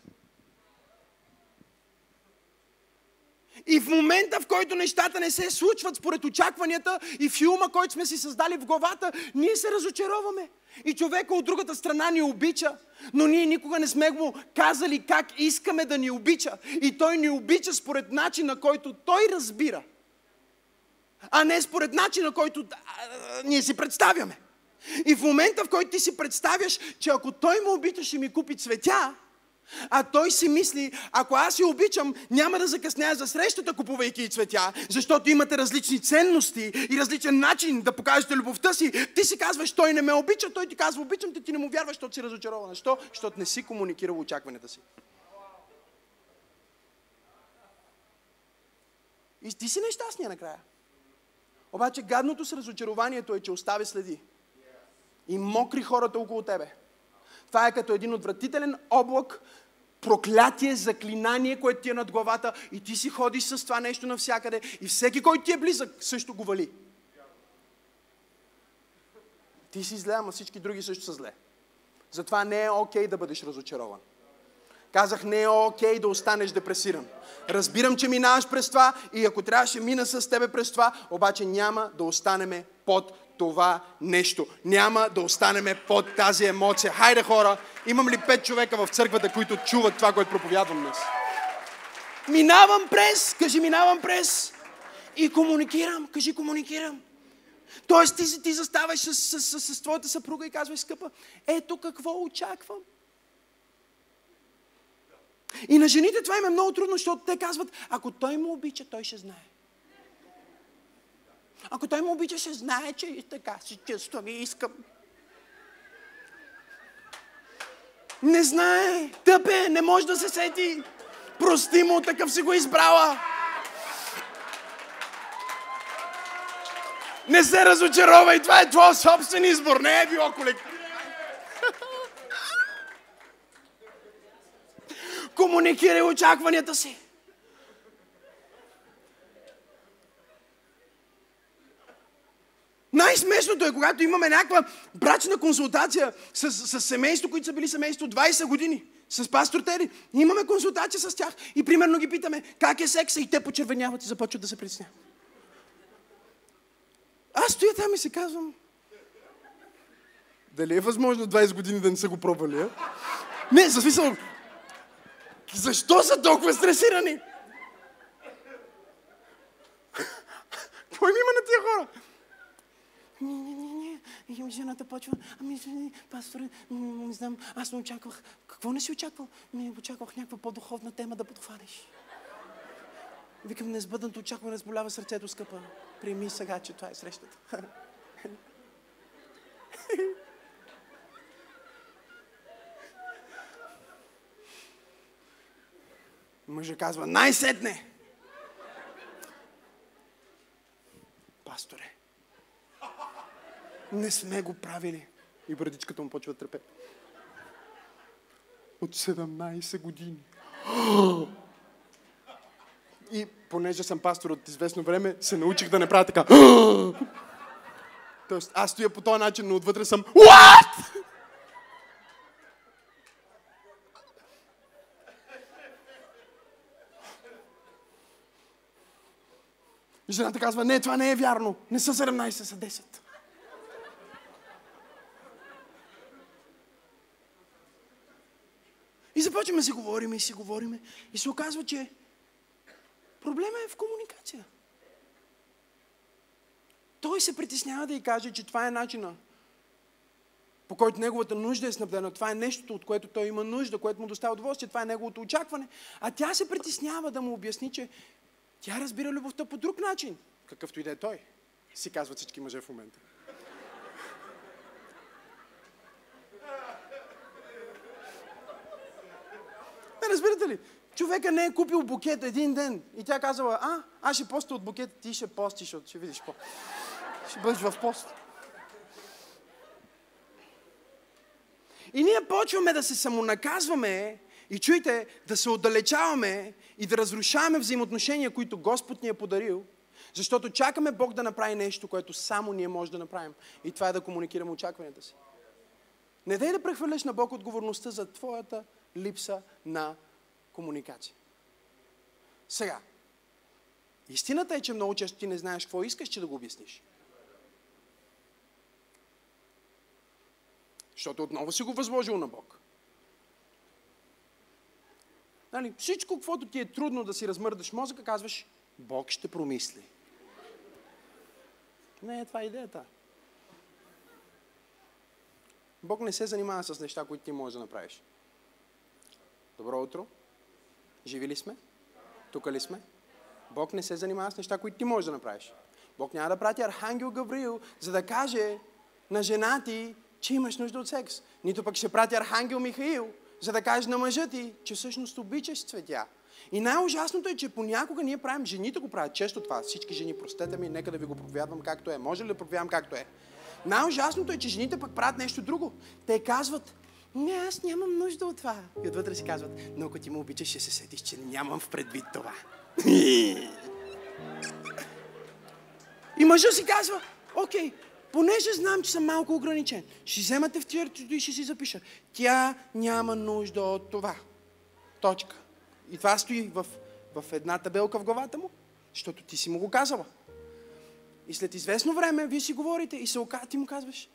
И в момента, в който нещата не се случват според очакванията и филма, който сме си създали в главата, ние се разочароваме. И човека от другата страна ни обича, но ние никога не сме му казали как искаме да ни обича. И той ни обича според начина, който той разбира а не според начина, който ние си представяме. И в момента, в който ти си представяш, че ако той ме обича, ще ми купи цветя, а той си мисли, ако аз я обичам, няма да закъсняя за срещата, купувайки и цветя, защото имате различни ценности и различен начин да покажете любовта си. Ти си казваш, той не ме обича, той ти казва, обичам те, ти не му вярваш, защото си разочарован. Защо? Защото не си комуникирал очакванията си. И ти си нещастния накрая. Обаче гадното с разочарованието е, че остави следи. И мокри хората около тебе. Това е като един отвратителен облак, проклятие, заклинание, което ти е над главата и ти си ходиш с това нещо навсякъде и всеки, който ти е близък, също го вали. Ти си зле, ама всички други също са зле. Затова не е окей okay да бъдеш разочарован. Казах, не е окей да останеш депресиран. Разбирам, че минаваш през това и ако трябваше мина с тебе през това, обаче няма да останеме под това нещо. Няма да останеме под тази емоция. Хайде хора, имам ли пет човека в църквата, които чуват това, което проповядвам днес? Минавам през, кажи минавам през и комуникирам, кажи комуникирам. Тоест ти, ти заставаш с, с, с, с, твоята съпруга и казваш, скъпа, ето какво очаквам. И на жените това им е много трудно, защото те казват, ако той му обича, той ще знае. Ако той му обича, ще знае, че и така си чувствам и искам. Не знае, тъпе, не може да се сети. Прости му, такъв си го избрала. Не се разочаровай, това е твой собствен избор, не е било колектив. Комуникирай очакванията си. Най-смешното е, когато имаме някаква брачна консултация с, с семейство, които са били семейство 20 години, с пастор Тери. Имаме консултация с тях и примерно ги питаме как е секса и те почервеняват и започват да се притесняват. Аз стоя там и се казвам, дали е възможно 20 години да не са го пробвали, а? Не, за смисъл, защо са толкова стресирани? Кой ми има на тия хора? Не, не, не, не. И жената почва, ами, пасторе, не знам, аз не очаквах. Какво не си очаквал? Ми очаквах някаква по-духовна тема да подхванеш. Викам, несбъдното очакване разболява сърцето, скъпа. Приеми сега, че това е срещата. Мъжа казва, най-сетне! Пасторе, не сме го правили. И брадичката му почва трепе. От 17 години. И понеже съм пастор от известно време, се научих да не правя така. Тоест, аз стоя по този начин, но отвътре съм What? Жената казва, не, това не е вярно. Не са 17, са 10. И започваме да си говорим и си говорим. И се оказва, че проблема е в комуникация. Той се притеснява да й каже, че това е начина, по който неговата нужда е снабдена. Това е нещото, от което той има нужда, което му доставя удоволствие. Това е неговото очакване. А тя се притеснява да му обясни, че тя разбира любовта по друг начин. Какъвто и да е той, си казват всички мъже в момента. Не, разбирате ли? Човека не е купил букет един ден и тя казала, а, аз ще поста от букет, ти ще постиш, защото ще видиш по. Ще бъдеш в пост. И ние почваме да се самонаказваме и чуйте, да се отдалечаваме и да разрушаваме взаимоотношения, които Господ ни е подарил, защото чакаме Бог да направи нещо, което само ние може да направим. И това е да комуникираме очакванията си. Не дай да прехвърляш на Бог отговорността за твоята липса на комуникация. Сега, истината е, че много често ти не знаеш какво искаш, че да го обясниш. Защото отново си го възложил на Бог. Нали, всичко, каквото ти е трудно да си размърдаш мозъка, казваш, Бог ще промисли. Не е това идеята. Бог не се занимава с неща, които ти можеш да направиш. Добро утро. Живи ли сме? Тук ли сме? Бог не се занимава с неща, които ти можеш да направиш. Бог няма да прати Архангел Гавриил, за да каже на жена ти, че имаш нужда от секс. Нито пък ще прати Архангел Михаил, за да каже на мъжа ти, че всъщност обичаш цветя. И най-ужасното е, че понякога ние правим, жените го правят често това. Всички жени, простете ми, нека да ви го проповядвам както е. Може ли да проповядвам както е? Най-ужасното е, че жените пък правят нещо друго. Те казват, не, аз нямам нужда от това. И отвътре си казват, но ако ти му обичаш, ще се сетиш, че нямам в предвид това. И мъжа си казва, окей, понеже знам, че съм малко ограничен, ще вземате в тиъртито и ще си запиша. Тя няма нужда от това. Точка. И това стои в, в една табелка в главата му, защото ти си му го казала. И след известно време вие си говорите и се ока... ти му казваш,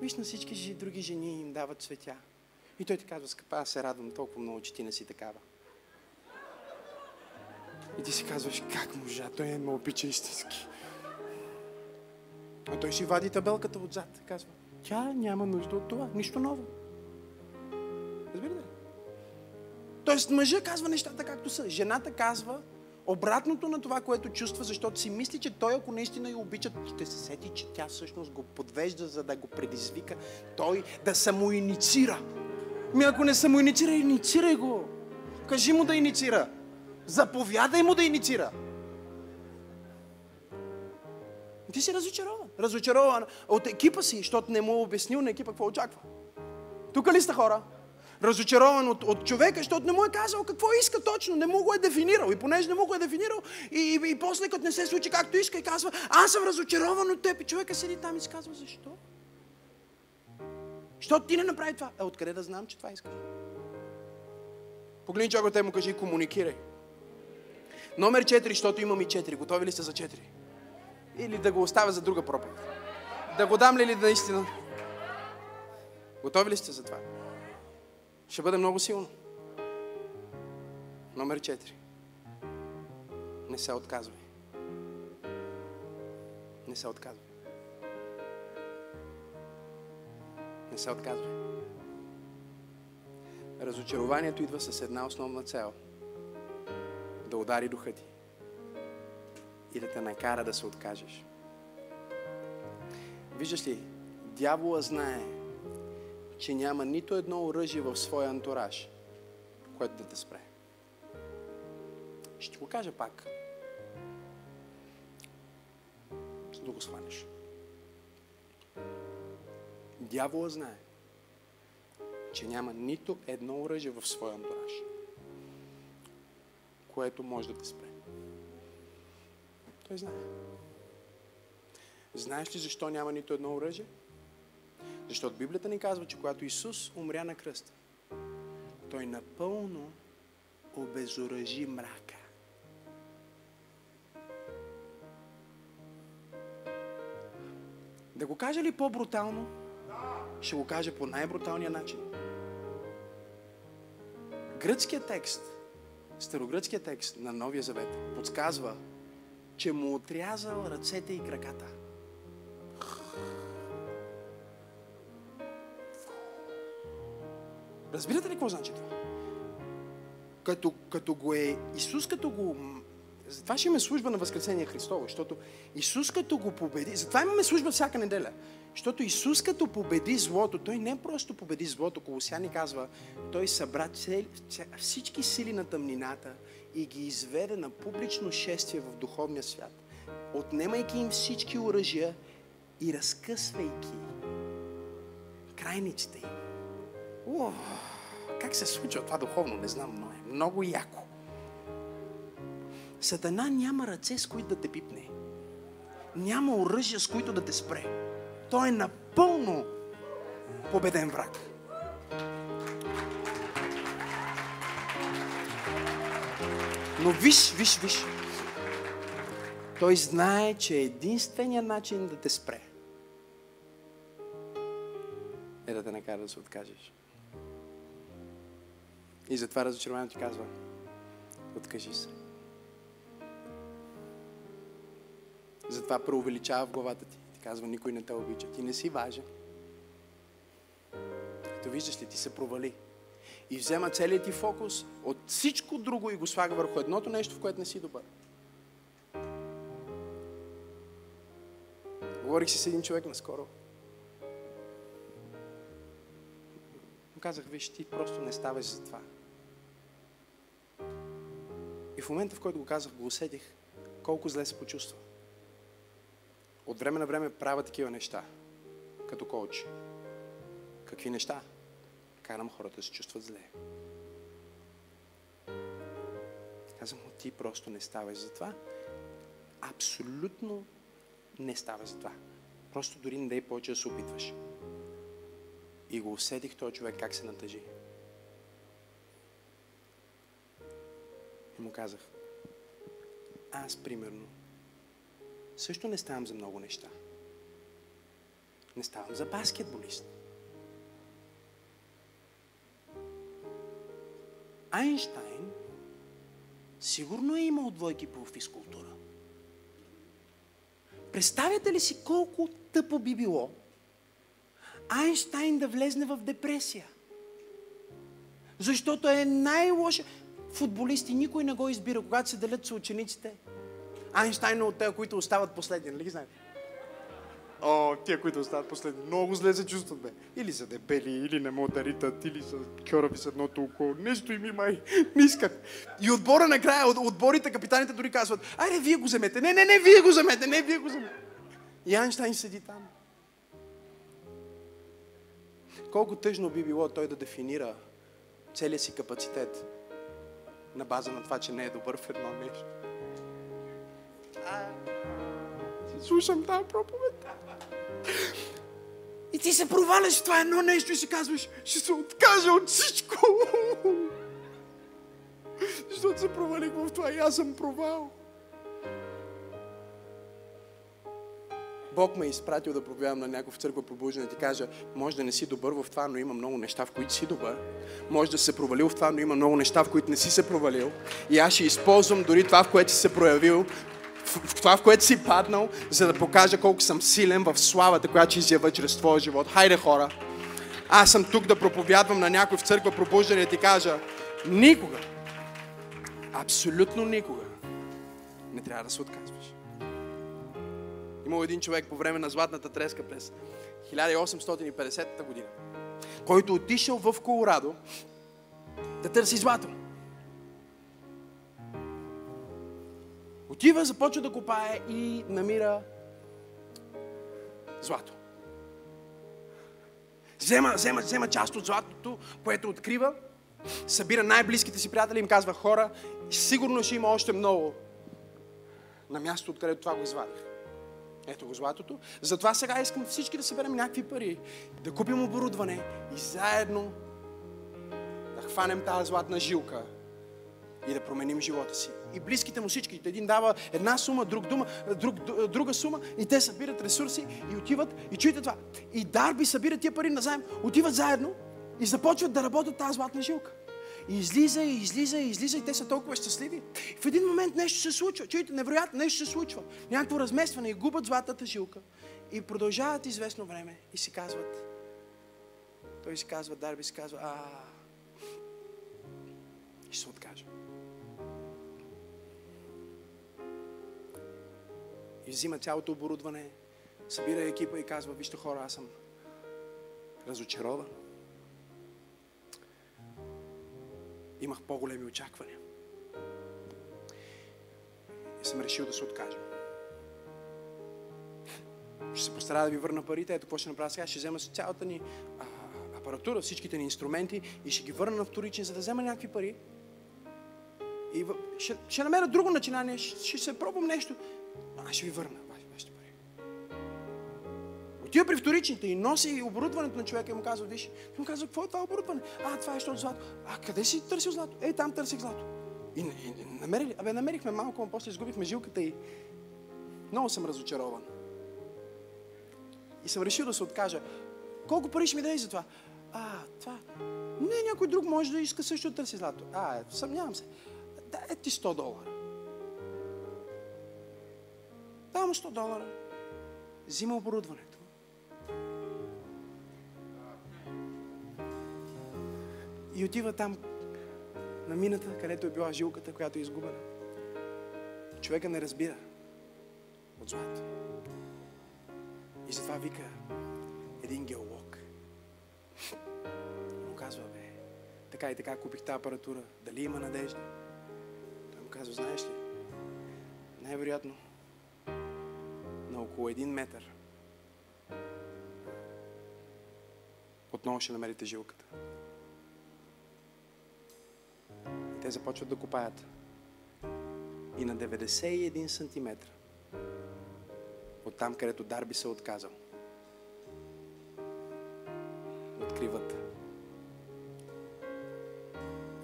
виж на всички други жени им дават цветя. И той ти казва, скъпа, аз се радвам толкова много, че ти не си такава. И ти си казваш, как можа, той ме обича истински. А той си вади табелката отзад. Казва, тя няма нужда от това. Нищо ново. Разбирате ли? Тоест мъжа казва нещата както са. Жената казва обратното на това, което чувства, защото си мисли, че той, ако наистина я обича, ще се сети, че тя всъщност го подвежда, за да го предизвика той да самоинициира. Ми ако не инициира, инициирай го. Кажи му да инициира. Заповядай му да инициира. Ти си разочарован. Разочарован от екипа си, защото не му е обяснил на екипа какво очаква. Тук ли сте хора? Разочарован от, от човека, защото не му е казал какво иска точно, не му го е дефинирал. И понеже не му го е дефинирал, и, и, и после като не се случи както иска, и казва, аз съм разочарован от теб. И човека седи там и си казва, защо? Защото ти не направи това. Е, откъде да знам, че това искаш? Погледни човека те му кажи, комуникирай. Номер 4, защото имам и 4. Готови ли сте за 4? Или да го оставя за друга проповед? Да го дам ли ли наистина? Готови ли сте за това? Ще бъде много силно. Номер 4. Не се отказвай. Не се отказвай. Не се отказвай. Разочарованието идва с една основна цел. Да удари духа ти. И да те накара да се откажеш. Виждаш ли, дявола знае, че няма нито едно оръжие в своя антураж, което да те спре. Ще го кажа пак. За да го сванеш. Дявола знае, че няма нито едно оръжие в своя антураж, което може да те спре. Той знае. Знаеш ли защо няма нито едно оръжие? Защото Библията ни казва, че когато Исус умря на кръста, Той напълно обезоръжи мрака. Да го кажа ли по-брутално? Ще го кажа по най-бруталния начин. Гръцкият текст, старогръцкият текст на Новия Завет подсказва, че му отрязал ръцете и краката. Разбирате ли какво значи това? Като, като го е Исус, като го... Затова ще имаме служба на Възкресение Христово, защото Исус като го победи... Затова имаме служба всяка неделя. Защото Исус като победи злото, Той не просто победи злото, Колосяни казва, Той събра всички сили на тъмнината и ги изведе на публично шествие в духовния свят, отнемайки им всички оръжия и разкъсвайки крайниците им. Ух, как се случва това духовно, не знам, но е много яко. Сатана няма ръце, с които да те пипне. Няма оръжия, с които да те спре. Той е напълно победен враг. Но виж, виж, виж. Той знае, че единственият начин да те спре е да те накара да се откажеш. И затова разочарованието ти казва, откажи се. Затова преувеличава в главата ти. Ти казва, никой не те обича. Ти не си важен. Ето виждаш ли, ти се провали. И взема целият ти фокус от всичко друго и го слага върху едното нещо, в което не си добър. Говорих си с един човек наскоро. Му казах, виж, ти просто не ставаш за това. И в момента, в който го казах, го усетих колко зле се почувства. От време на време правя такива неща, като коуч. Какви неща? Карам хората да се чувстват зле. Казвам, ти просто не ставаш за това. Абсолютно не става за това. Просто дори не дай повече да се опитваш. И го усетих този човек как се натъжи. И му казах, аз примерно също не ставам за много неща. Не ставам за баскетболист. Айнштайн сигурно е имал двойки по физкултура. Представяте ли си колко тъпо би било Айнштайн да влезне в депресия? Защото е най-лоша. Футболисти никой не го избира, когато се делят с учениците. Айнштайн е от тези, които остават последни, нали ги знаете? О, тия, които остават последни, много зле се чувстват, бе. Или са дебели, или не могат да ритат, или са кьорави с едното око. Нещо им май не искат. И отбора накрая, от- отборите, капитаните дори казват, айде вие го вземете. Не, не, не, вие го вземете, не, вие го вземете. И Айнштайн седи там. Колко тъжно би било той да дефинира целия си капацитет на база на това, че не е добър в едно нещо. Слушам тази проповед. И ти се проваляш в това едно нещо и си казваш, ще се откажа от всичко. Защото се провалих в това и аз съм провал. Бог ме е изпратил да проповядвам на някой в църква пробуждане да ти кажа, може да не си добър в това, но има много неща, в които си добър. Може да се провалил в това, но има много неща, в които не си се провалил. И аз ще използвам дори това, в което си се проявил, в това, в което си паднал, за да покажа колко съм силен в славата, която ще изява чрез твоя живот. Хайде хора! Аз съм тук да проповядвам на някой в църква пробуждане и ти кажа, никога, абсолютно никога, не трябва да се отказваш. Имал един човек по време на Златната треска през 1850 година, който отишъл в Колорадо да търси злато. Отива, започва да копае и намира злато. Взема, взема, взема част от златото, което открива, събира най-близките си приятели им казва хора, сигурно ще има още много на място, откъдето това го извадих. Ето го златото. Затова сега искам всички да съберем някакви пари, да купим оборудване и заедно да хванем тази златна жилка и да променим живота си. И близките му всички, един дава една сума, друг дума, друг, друга сума и те събират ресурси и отиват и чуйте това. И Дарби събира тия пари назаем, отиват заедно и започват да работят тази златна жилка. И излиза, и излиза, и излиза, и те са толкова щастливи. В един момент нещо се случва. Чуйте, невероятно нещо се случва. Някакво разместване и губят златната жилка. И продължават известно време и си казват. Той си казва, Дарби си казва, а, и ще се откажа. И взима цялото оборудване, събира екипа и казва, вижте хора, аз съм разочарован. Имах по-големи очаквания. И съм решил да се откажа. Ще се постара да ви върна парите. Ето какво ще направя сега. Ще взема цялата ни а, апаратура, всичките ни инструменти и ще ги върна на вторичен, за да взема някакви пари. И ще, ще намеря друго начинание, ще, ще се пробвам нещо. Аз ще ви върна вашите пари. Отива при вторичните и носи оборудването на човека и му казва, виж, и му казва, какво е това оборудване? А, това е защото злато. А, къде си търсил злато? Ей, там търсих злато. И, и, и намерили, абе, намерихме малко, но после изгубихме жилката и много съм разочарован. И съм решил да се откажа. Колко пари ще ми даде за това? А, това... Не, някой друг може да иска също да търси злато. А, е, съмнявам се. Да, е ти 100 долара. Давам 100 долара. Взима оборудването. И отива там на мината, където е била жилката, която е изгубена. Човека не разбира от злато. И затова вика един геолог. Му казва, бе, така и така купих тази апаратура. Дали има надежда? Той му казва, знаеш ли, най-вероятно на около един метър отново ще намерите жилката. И те започват да копаят. И на 91 сантиметра от там, където Дарби се е отказал. Откриват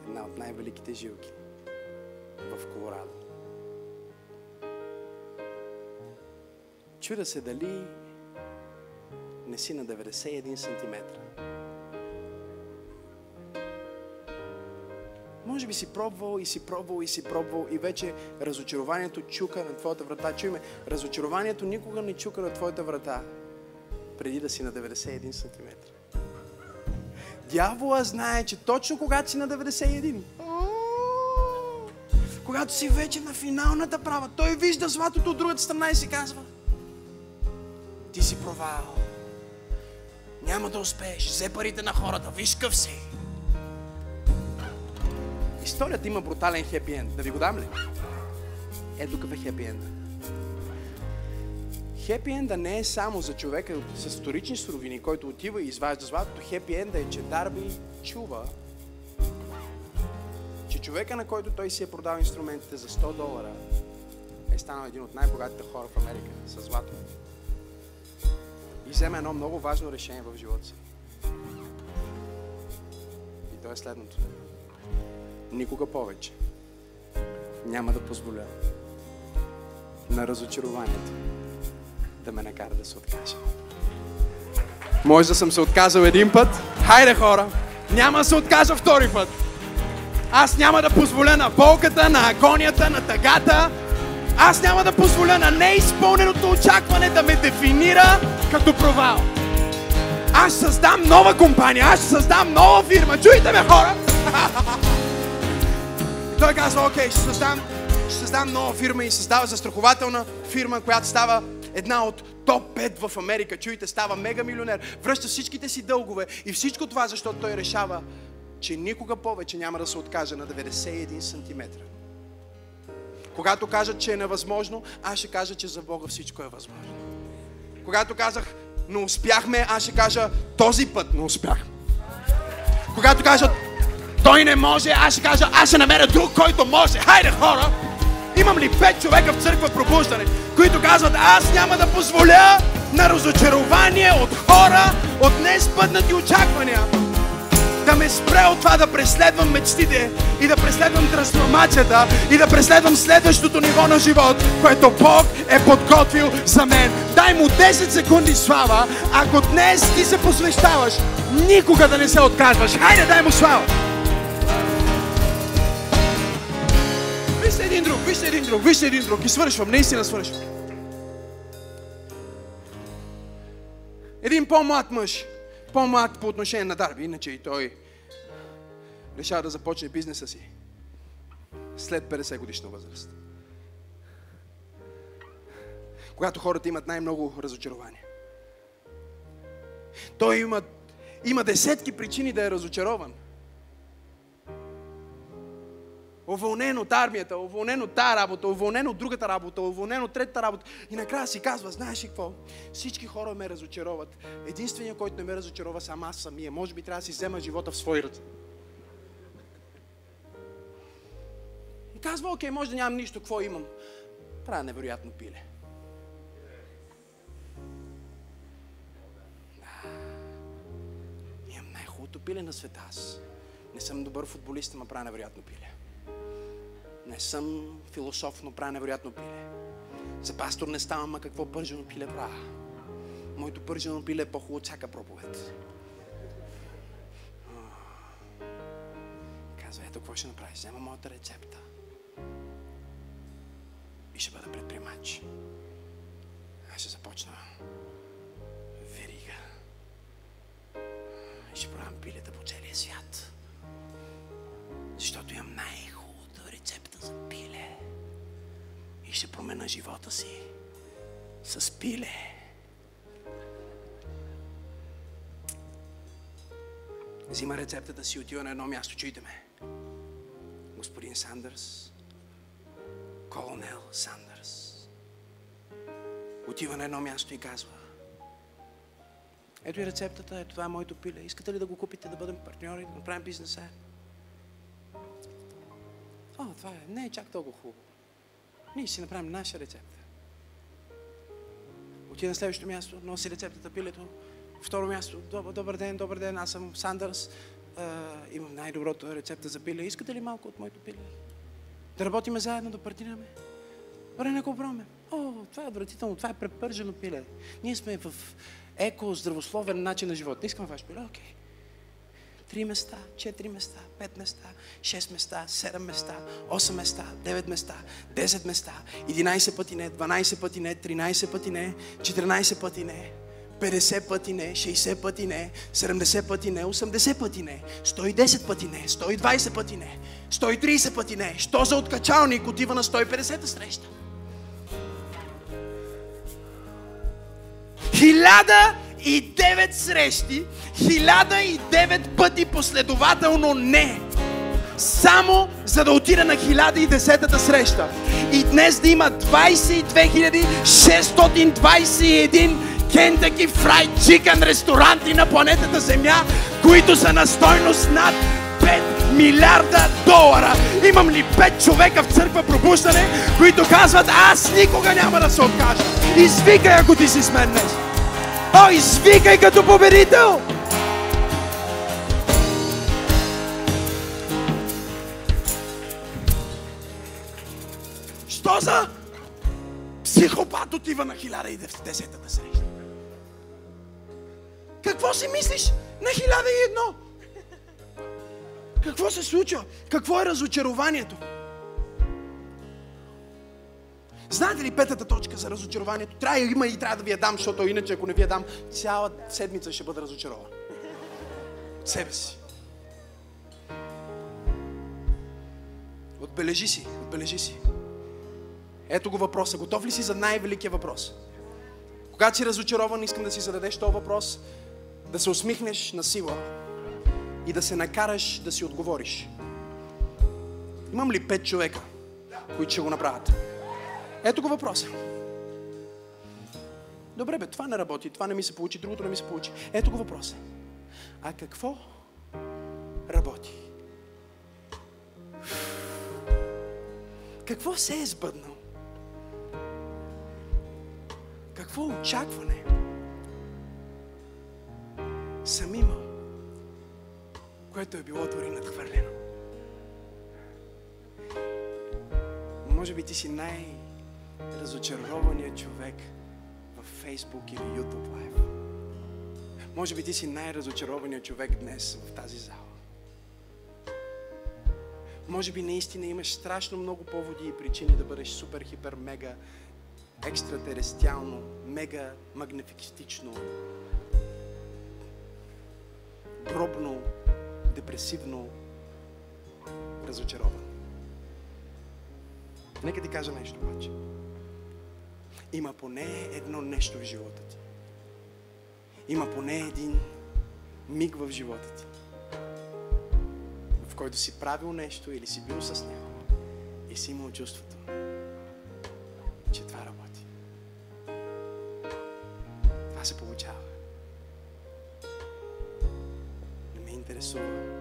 една от най-великите жилки в Колорадо. Чуда се дали не си на 91 сантиметра. Може би си пробвал и си пробвал и си пробвал и вече разочарованието чука на твоята врата. Чуй ме, разочарованието никога не чука на твоята врата преди да си на 91 см. Дявола знае, че точно когато си на 91, когато си вече на финалната права, той вижда златото от другата страна и си казва, Ти си провал. Няма да успееш. Взе парите на хората. Виж къв си. Историята има брутален хепи енд. Да ви го дам ли? Ето какъв е хепи енд. Хепи енда не е само за човека с вторични суровини, който отива и изважда златото. Хепи енда е, че Дарби чува, че човека, на който той си е продал инструментите за 100 долара, е станал един от най-богатите хора в Америка с злато. И взема едно много важно решение в живота си. И то е следното. Никога повече няма да позволя на разочарованието да ме накара да се откажа. Може да съм се отказал един път. Хайде хора, няма да се откажа втори път. Аз няма да позволя на болката, на агонията, на тъгата. Аз няма да позволя на неизпълненото очакване да ме дефинира като провал. Аз създам нова компания, аз ще създам нова фирма. Чуйте ме, хора! Той казва, окей, ще създам, ще създам нова фирма и създава застрахователна фирма, която става една от топ 5 в Америка. Чуйте, става мега милионер. Връща всичките си дългове и всичко това, защото той решава, че никога повече няма да се откаже на 91 см. Когато кажат, че е невъзможно, аз ще кажа, че за Бога всичко е възможно. Когато казах, не успяхме, аз ще кажа, този път не успях. Когато кажат, той не може, аз ще кажа, аз ще намеря друг, който може. Хайде, хора! Имам ли пет човека в църква пробуждане, които казват, аз няма да позволя на разочарование от хора, от неспъднати очаквания, да ме спре от това да преследвам мечтите и да преследвам трансформацията и да преследвам следващото ниво на живот, което Бог е подготвил за мен. Дай му 10 секунди слава, ако днес ти се посвещаваш, никога да не се отказваш. Хайде, дай му слава! Вижте един друг, вижте един друг, вижте един друг и свършвам, наистина свършвам. Един по-млад мъж, по-млад по отношение на Дарби, иначе и той решава да започне бизнеса си след 50 годишна възраст. Когато хората имат най-много разочарование. Той има, има десетки причини да е разочарован. Уволнен от армията, уволнен от тази работа, уволнен от другата работа, уволнен от третата работа. И накрая си казва, знаеш ли какво? Всички хора ме разочароват. Единственият, който не ме разочарова, сам аз самия. Може би трябва да си взема живота в свои ръце. И казва, окей, може да нямам нищо, какво имам? Правя невероятно пиле. Имам най-хубавото пиле на света аз. Не съм добър футболист, ама правя невероятно пиле. Не съм философ, но правя невероятно пиле. За пастор не ставам, а какво пържено пиле правя. Моето пържено пиле е по-хубаво от всяка проповед. Казва, ето какво ще направиш. Взема моята рецепта. И ще бъда предприемач. Аз ще започна верига. И ще продавам пилета по целия свят. Защото имам най-хубавата И ще променя живота си с пиле. Взима рецептата си отива на едно място. Чуйте ме. Господин Сандърс, Колонел Сандърс, отива на едно място и казва ето и рецептата, ето това е моето пиле. Искате ли да го купите, да бъдем партньори, да направим бизнеса? О, това е, не е чак толкова хубаво. Ние ще направим наша рецепта. Отида на следващото място, носи рецептата, пилето. Второ място, добър, добър ден, добър ден, аз съм Сандърс. А, имам най-доброто рецепта за пиле. Искате ли малко от моето пиле? Да работиме заедно, да партнираме? Добре, не го пробваме. О, това е отвратително, това е препържено пиле. Ние сме в еко, здравословен начин на живот. Не искаме ваш пиле, окей. Три места, четири места, пет места, шест места, седем места, осем места, девет места, десет места, 11 пъти не, 12 пъти не, 13 пъти не, 14 пъти не, 50 пъти не, 60 пъти не, 70 пъти не, 80 пъти не, 110 пъти не, 120 пъти не, 130 пъти не. Що за откачалник отива на 150 среща? Хиляда и девет срещи, хиляда и девет пъти последователно не. Само за да отида на 1010-та среща. И днес да има 22 621 Kentucky Fried Chicken ресторанти на планетата Земя, които са на стойност над 5 милиарда долара. Имам ли 5 човека в църква пробуждане, които казват, аз никога няма да се откажа. Извикай, ако ти си с мен днес. О, извикай като победител! Що за психопат отива на 1010-та среща? Какво си мислиш на 1001? Какво се случва? Какво е разочарованието? Знаете ли петата точка за разочарованието? Трябва има и трябва да ви я дам, защото иначе ако не ви я дам, цяла седмица ще бъда разочарован. Себе си. Отбележи си, отбележи си. Ето го въпроса. Готов ли си за най-великия въпрос? Когато си разочарован, искам да си зададеш този въпрос, да се усмихнеш на сила и да се накараш да си отговориш. Имам ли пет човека, които ще го направят? Ето го въпроса. Добре бе, това не работи, това не ми се получи, другото не ми се получи. Ето го въпроса. А какво работи? Какво се е сбъднал? Какво очакване съм имал, което е било дори надхвърлено? Може би ти си най-разочарованият човек в Facebook или YouTube Live. Може би ти си най-разочарованият човек днес в тази зала. Може би наистина имаш страшно много поводи и причини да бъдеш супер, хипер, мега, екстратерестиално, мега магнификистично, гробно, депресивно разочарован. Нека ти кажа нещо обаче. Има поне едно нещо в живота ти. Има поне един миг в живота ти, в който си правил нещо или си бил с него и си имал чувството, че това работи. Това се получава. Не ме интересува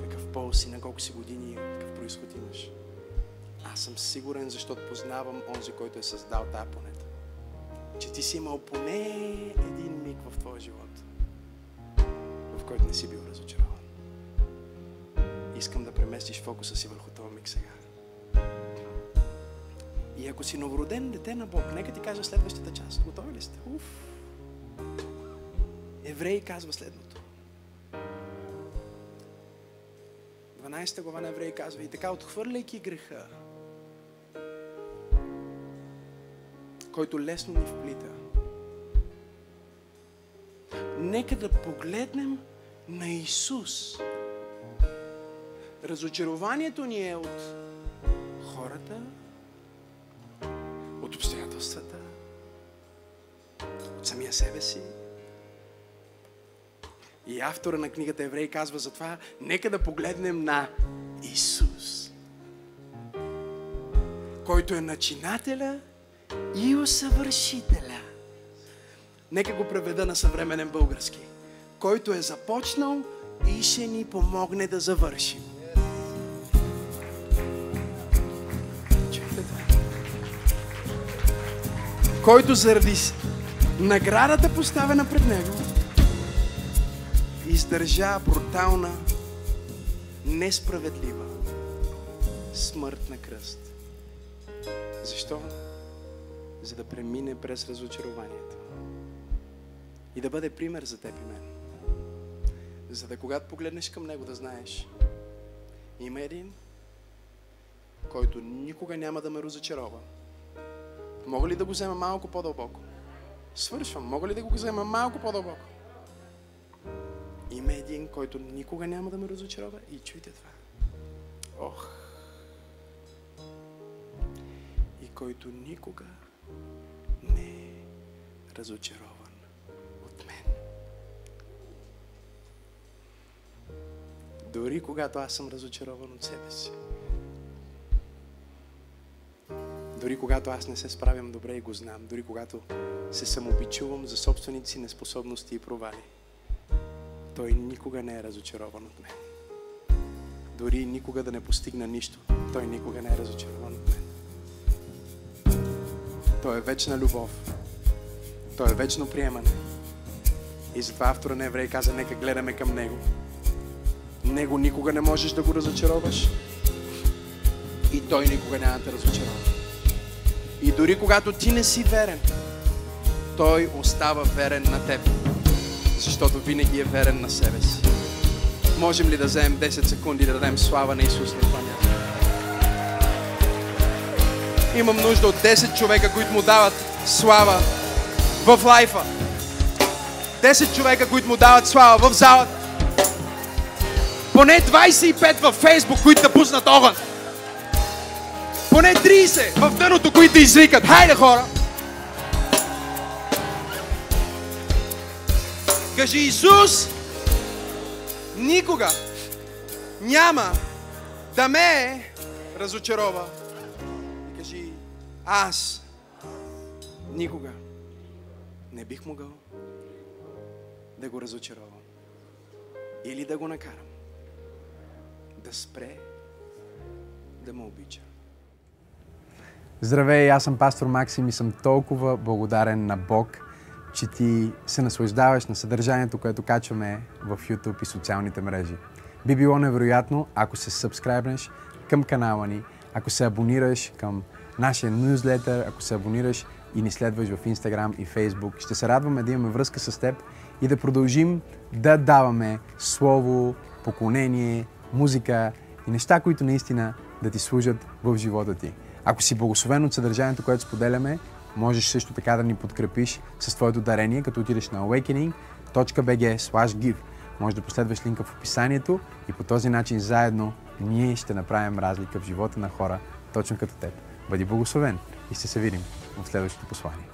какъв пол си, на колко си години, какъв происход имаш. Аз съм сигурен, защото познавам онзи, който е създал тази планета. Че ти си имал поне един миг в твоя живот, в който не си бил разочарован. Искам да преместиш фокуса си върху този миг сега. И ако си новороден дете на Бог, нека ти кажа следващата част. Готови ли сте? Уф. Евреи казва следното. 12 глава на Евреи казва и така, отхвърляйки греха, който лесно ни вплита. Нека да погледнем на Исус. Разочарованието ни е от хората, от обстоятелствата, от самия себе си. И автора на книгата Еврей казва затова, нека да погледнем на Исус, който е начинателя и усъвършителя. Нека го преведа на съвременен български. Който е започнал и ще ни помогне да завършим. Който заради наградата поставена пред него издържа брутална, несправедлива смърт на кръст. Защо? За да премине през разочарованието. И да бъде пример за теб и мен. За да когато погледнеш към него, да знаеш, има един, който никога няма да ме разочарова. Мога ли да го взема малко по-дълбоко? Свършвам. Мога ли да го взема малко по-дълбоко? Има един, който никога няма да ме разочарова и чуйте това. Ох! И който никога разочарован от мен. Дори когато аз съм разочарован от себе си. Дори когато аз не се справям добре и го знам, дори когато се самообичувам за собствените си неспособности и провали, той никога не е разочарован от мен. Дори никога да не постигна нищо, той никога не е разочарован от мен. Той е вечна любов. Той е вечно приемане. И затова автора на Еврей каза, нека гледаме към Него. Него никога не можеш да го разочароваш. И Той никога няма да те разочарова. И дори когато ти не си верен, Той остава верен на теб. Защото винаги е верен на себе си. Можем ли да вземем 10 секунди да дадем слава на Исус на това място? Имам нужда от 10 човека, които му дават слава в лайфа. 10 човека, които му дават слава в залата. Поне 25 във Фейсбук, които да пуснат огън. Поне 30 в дъното, които извикат. Хайде хора! Кажи Исус, никога няма да ме разочарова. И кажи, аз никога не бих могъл да го разочаровам. Или да го накарам да спре да ме обича. Здравей, аз съм пастор Максим и съм толкова благодарен на Бог, че ти се наслаждаваш на съдържанието, което качваме в YouTube и социалните мрежи. Би било невероятно, ако се сабскрайбнеш към канала ни, ако се абонираш към нашия нюзлетър, ако се абонираш и ни следваш в Instagram и Facebook. Ще се радваме да имаме връзка с теб и да продължим да даваме слово, поклонение, музика и неща, които наистина да ти служат в живота ти. Ако си благословен от съдържанието, което споделяме, можеш също така да ни подкрепиш с твоето дарение, като отидеш на awakening.bg Може да последваш линка в описанието и по този начин заедно ние ще направим разлика в живота на хора, точно като теб. Бъди благословен и ще се видим в следващото послание.